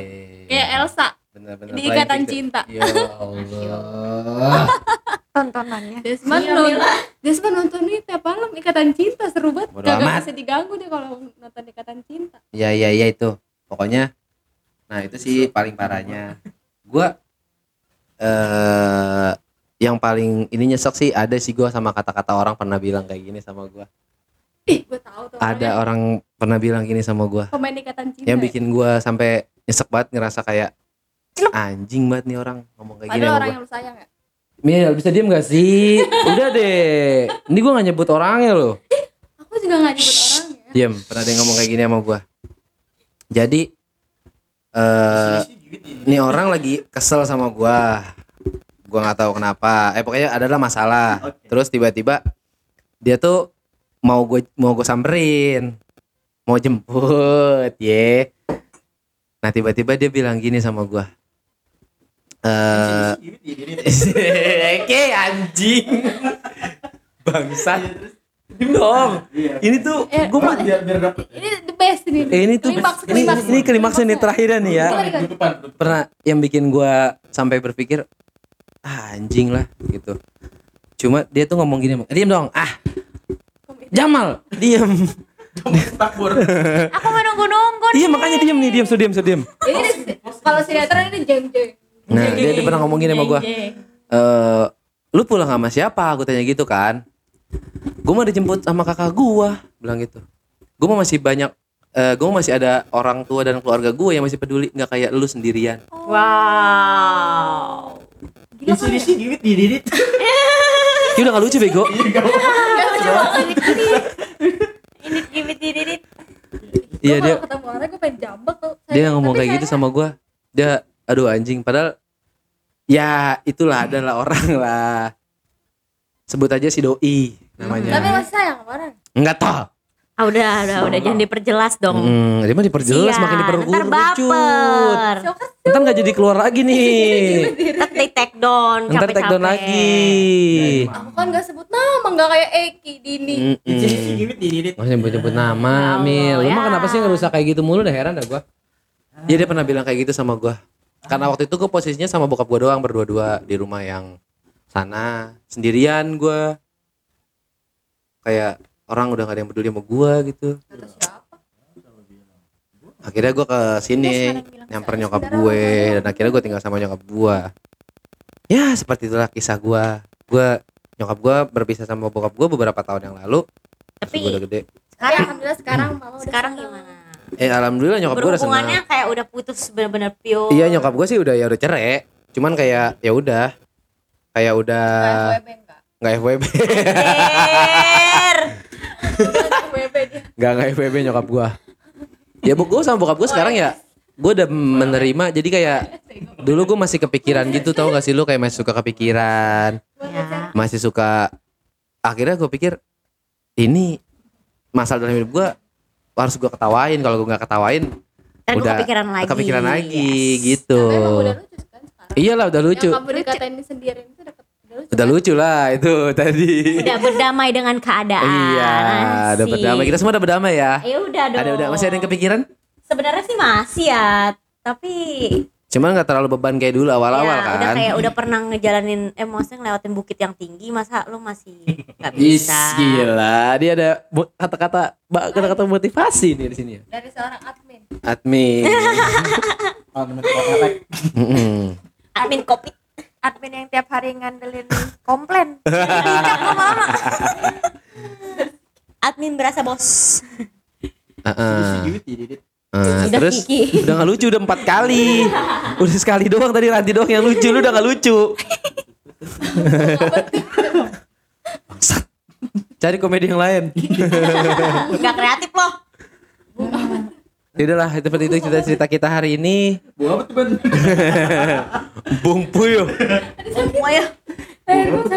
Kayak Elsa bener-bener di Ikatan. Cinta. ya Allah tontonannya. Desman nonton, Desman nonton ini tiap malam Ikatan Cinta seru banget. Bodo Gak amat. bisa diganggu deh kalau nonton Ikatan Cinta. ya ya ya itu pokoknya nah itu sih paling parahnya gua eh yang paling ini nyesek sih ada sih gua sama kata-kata orang pernah bilang kayak gini sama gua Ih, gue tahu tuh. ada orang pernah bilang gini sama gua. Pemain Ikatan Cinta. yang ya? bikin gua sampai nyesek banget ngerasa kayak anjing banget nih orang ngomong kayak gini sama orang gua. yang lu sayang ya. Mil bisa diem gak sih? Udah deh. Ini gua gak nyebut orangnya loh. Aku juga gak nyebut orangnya. diem pernah ada yang ngomong kayak gini sama gua. Jadi eh ini orang lagi kesel sama gua. Gua nggak tahu kenapa. Eh pokoknya adalah masalah. Terus tiba-tiba dia tuh mau gue mau gue samperin mau jemput ye nah tiba-tiba dia bilang gini sama gua eh Oke anjing bangsat Diem dong ini tuh Eh, gue biar biar dapet. Ini the best ini. Eh, ini tuh Klimaks, ini klimaks. ini klimaksnya nih terakhirnya nih ya. Pernah yang bikin gua sampai berpikir ah, anjing lah gitu. Cuma dia tuh ngomong gini, "Diam dong." Ah. Jamal, diam. Takbur. Aku mau nunggu-nunggu Iya, makanya diam nih, diam, so diam, so diam. Ini kalau sinetron ini jeng jeng. Nah, dia, dia pernah ngomong gini sama jeng. Eh, lu pulang sama siapa? Aku tanya gitu kan. Gua mau dijemput sama kakak gua, bilang gitu. Gua mau masih banyak eh gua masih ada orang tua dan keluarga gua yang masih peduli nggak kayak lu sendirian. Wow. Isi isi gigit di didit. Ya udah gak lucu bego. Ini gimit didit. Iya dia ketemu orang gue pengen jambak tuh. dia ngomong Tapi kayak gitu sama gua. Dia aduh anjing padahal ya itulah adalah orang lah. Sebut aja si doi Tapi namanya. masih sayang orang. Enggak tahu. Ah, udah, udah, udah jangan diperjelas dong. Hmm, dia mah diperjelas Sian, makin ntar diperkerucut. baper. So Ntar nggak jadi keluar lagi nih. Ntar di take down, Ntar take down lagi. aku kan gak sebut nama, gak kayak Eki, Dini. Didit. Masih nyebut-nyebut nama, Ya Mil. Lu mah kenapa sih ngerusak kayak gitu mulu dah heran dah gua. Ya dia pernah bilang kayak gitu sama gua. Karena waktu itu gua posisinya sama bokap gua doang berdua-dua di rumah yang sana sendirian gua. Kayak orang udah gak ada yang peduli sama gua gitu. Kata siapa? Akhirnya gua ke sini nyamper nyokap gue dan akhirnya gua tinggal sama nyokap gua. Ya seperti itulah kisah gua. Gua nyokap gua berpisah sama bokap gua beberapa tahun yang lalu. Tapi gua udah gede. Sekarang alhamdulillah sekarang mama udah sekarang gimana? Eh alhamdulillah nyokap gua udah senang. Berhubungannya kayak udah putus bener-bener pure. Iya nyokap gue sih udah ya udah cerai. Cuman kayak ya udah kayak udah Nggak FWB enggak. nggak FWB. Nggak Dia. nggak nggak FWB nyokap gue. Ya bu gue sama bokap gue sekarang ya gue udah menerima jadi kayak dulu gue masih kepikiran gitu tau gak sih lu kayak masih suka kepikiran Ya. masih suka akhirnya gue pikir ini masalah dalam hidup gue harus gue ketawain kalau gue nggak ketawain gue Udah kepikiran lagi. kepikiran lagi Yes. gitu udah lucu kan sekarang. iyalah udah lucu Yang kamu dikatain sendirian itu udah lucu. udah kan? lucu lah itu tadi Udah berdamai dengan keadaan. Iya, udah Asik. berdamai. Kita semua udah berdamai ya. Ya udah dong. Ada udah masih ada yang kepikiran? Sebenarnya sih masih ya, tapi Cuman nggak terlalu beban kayak dulu awal-awal Ya, kan. udah kayak udah pernah ngejalanin eh maksudnya ngelewatin bukit yang tinggi masa lu masih gak Is, bisa gila, dia ada kata-kata kata-kata motivasi nih di sini. dari seorang admin Admin. Admin kopi admin yang tiap hari ngandelin komplain. Dicap sama mama admin berasa bos. Heeh. Gitu, Eh, Udah terus? Kiki. udah gak lucu udah empat kali. Udah sekali doang tadi Ranti doang yang lucu lu udah gak lucu. Cari komedi yang lain. Gak kreatif loh ya udahlah itu seperti itu cerita cerita kita hari ini. Bung Puyo. Semuanya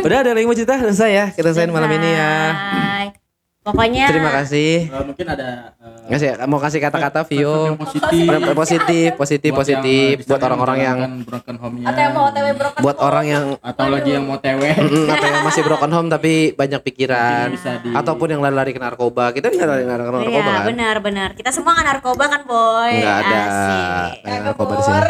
udah ada lagi mau cerita? Selesai ya kita selesai malam ini ya. Hai. Pokoknya terima kasih. Eh, mungkin ada eh, Ngasih, mau kasih kata-kata Vio. positif. Positif positif Buat positif yang, bisa buat orang-orang yang broken home-nya. Atau yang mau otw broken buat orang yang atau lagi yang mau Mm, atau yang masih broken home tapi banyak pikiran. Di- ataupun yang lari-lari ke narkoba. Kita nggak lari ke narkoba Iya kan? benar benar. Kita semua kan narkoba kan boy? Nggak ada. Asik. nggak ada narkoba di sini.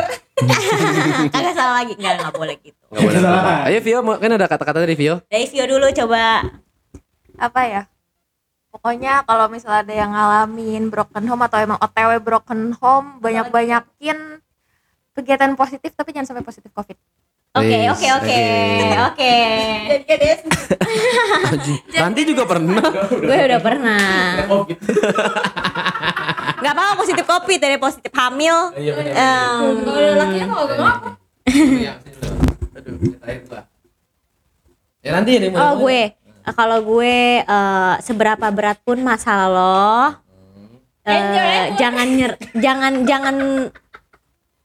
Kagak salah lagi. Nggak nggak boleh gitu. Nggak boleh. Ayo Vio kan ada kata-kata dari Vio. Dari Vio dulu coba. Apa ya pokoknya kalau misalnya ada yang ngalamin broken home atau emang otw broken home banyak-banyakin kegiatan positif tapi jangan sampai positif covid. Oke oke oke. oke. oke nanti juga pernah. Gue udah pernah. Nggak apa-apa positif kopi dari positif hamil. Em, kalau laki mau gak ngapa ya nanti oh gue kalau gue eh, seberapa berat pun masalah lo. Eh, jangan nyer jangan jangan.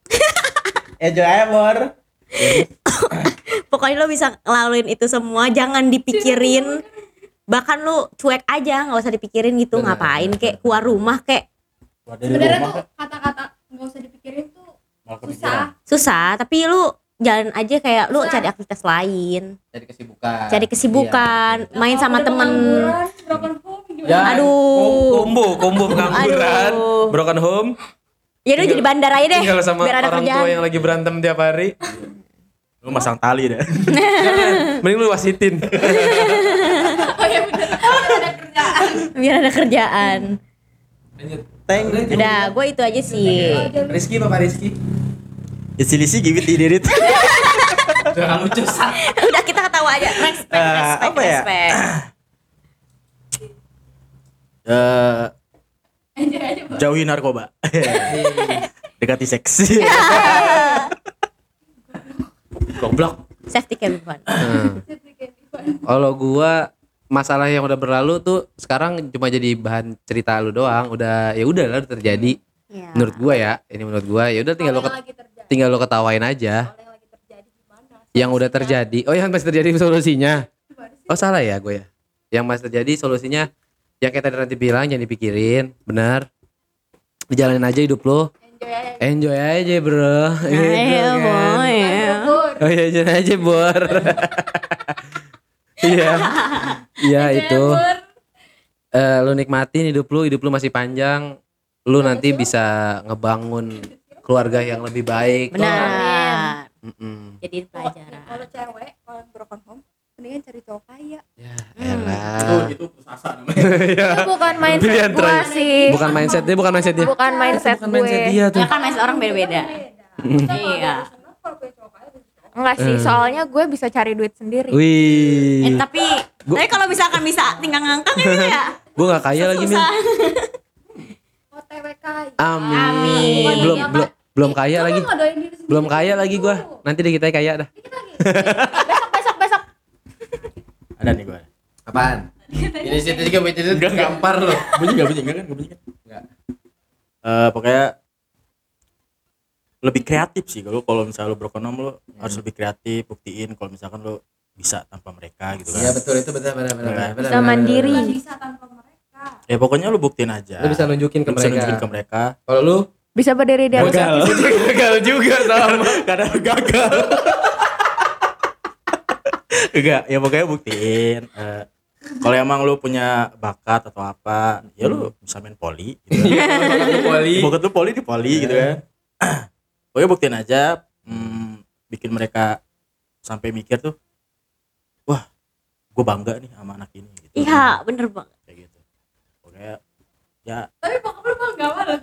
Enjoy bor pokoknya lo bisa ngelaluin itu semua jangan dipikirin. Bahkan lu cuek aja nggak usah dipikirin gitu Benar. ngapain kek keluar rumah kek. Sebenarnya tuh kata-kata nggak usah dipikirin tuh susah. susah tapi lu jalan aja kayak lu cari aktivitas lain. Cari kesibukan. Cari kesibukan main sama temen. Ya. aduh. Kombo, kombo pengangguran, broken home, ya udah jadi bandar aja deh tinggal sama biar ada orang kerjaan. tua yang lagi berantem tiap hari. lu masang tali deh. Mending lu wasitin. biar ada kerjaan. Teng udah gue itu aja sih. Rizky Bapak Rizky isi-isi give it did it Jangan lucu udah kita ketawa aja. Respect Eh, respect apa ya? respect. Eh, jauhi narkoba. Dekati seks. Goblok. Safety cam bukan Kalau gua masalah yang udah berlalu tuh sekarang cuma jadi bahan cerita lu doang. Udah ya udah lah terjadi. ya. Menurut gua ya, ini menurut gua ya udah tinggal lu ket- tinggal lu ketawain aja. Yang udah terjadi. Oh, yang masih terjadi solusinya. Oh, salah ya gue ya. Yang masih terjadi solusinya yang kayak tadi nanti bilang jangan dipikirin, benar. Dijalanin aja hidup lo. Enjoy aja, Bro. Gitu Ayo, kan. boy. Oh iya jangan aja bor. Iya. Iya itu. Eh lu nikmatin hidup lu, hidup lu masih panjang. Lu nanti bisa ngebangun keluarga yang lebih baik. benar. Mm-mm. jadi pelajaran. kalau cewek kalau broken home mendingan cari cowok kaya. Ya oh elah. itu pusasa namanya. Itu bukan mindset Pilihan gue sih. Bukan mindset dia, bukan mindset dia. bukan mindset Bukan gue. mindset dia tuh. ya kan mindset orang beda-beda. iya enggak sih soalnya gue bisa cari duit sendiri. Eh, Wih. tapi tapi kalau misalkan bisa tinggal ngangkang itu ya? Gua gak kaya lagi, Min. susah. OTW kaya Amin. Amin. Belum belum belum kaya lagi. Belum kaya lagi gua. Nanti deh kita kaya dah. besok besok besok ada nih gue Apaan? Ini situ juga baca itu gampar loh. bunyi nggak bunyi nggak kan nggak bunyi kan nggak Eh, pokoknya lebih kreatif sih kalau kalau misalnya lu broken home lu harus lebih kreatif buktiin kalau misalkan lu bisa tanpa mereka gitu kan Iya betul itu benar benar benar. benar, bisa benar, mandiri benar. bisa tanpa mereka ya pokoknya lu buktiin aja Lu bisa nunjukin ke Lu bisa mereka. nunjukin ke mereka Kalau lu bisa berdiri di atas kaki Gagal juga sama. karena gagal. Enggak ya pokoknya buktiin Eh, kalau emang lu punya bakat atau apa ya lu bisa main poli gitu kan. poli. bakat lu poli di poli gitu kan. Pokoknya buktiin aja hmm, bikin mereka sampai mikir tuh wah gue bangga nih sama anak ini gitu. iya bener banget. Kayak gitu. Pokoknya ya. Tapi bokap lu bangga banget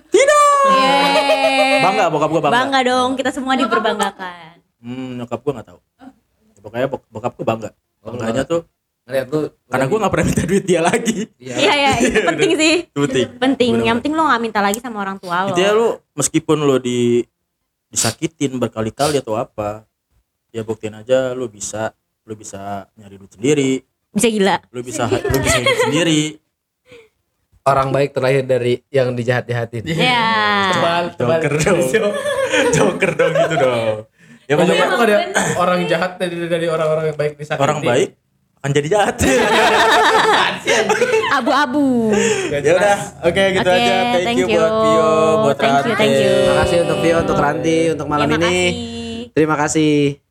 Yeay. bangga bokap gue bangga, bangga dong kita semua diperbanggakan. Hmm, nyokap gue nggak tahu. Ya, pokoknya bok bokap gue bangga. Oh, bangganya tuh ngeliat lu karena gue nggak pernah minta duit dia lagi. Iya. Iya iya itu penting sih. Penting. Penting. Bener-bener. yang penting lo nggak minta lagi sama orang tua lo. Itu ya lu meskipun lu di disakitin berkali-kali atau apa, ya buktiin aja lu bisa lu bisa nyari duit sendiri, bisa gila. Lu bisa lu bisa hidup sendiri. Orang baik terlahir dari yang dijahat-jahatin ya Tebal, tebal. Joker dong. Joker dong gitu dong. Ya Maksudnya pokoknya kok ada orang jahat dari dari orang-orang yang baik disakiti. orang baik akan jadi jahat. abu-abu ya udah, oke gitu Oke, aja. Thank, thank you, you. buat Pio, buat Thank you, Rante. thank you. terima kasih untuk Vio untuk Ranti untuk malam Ya, ini terima kasih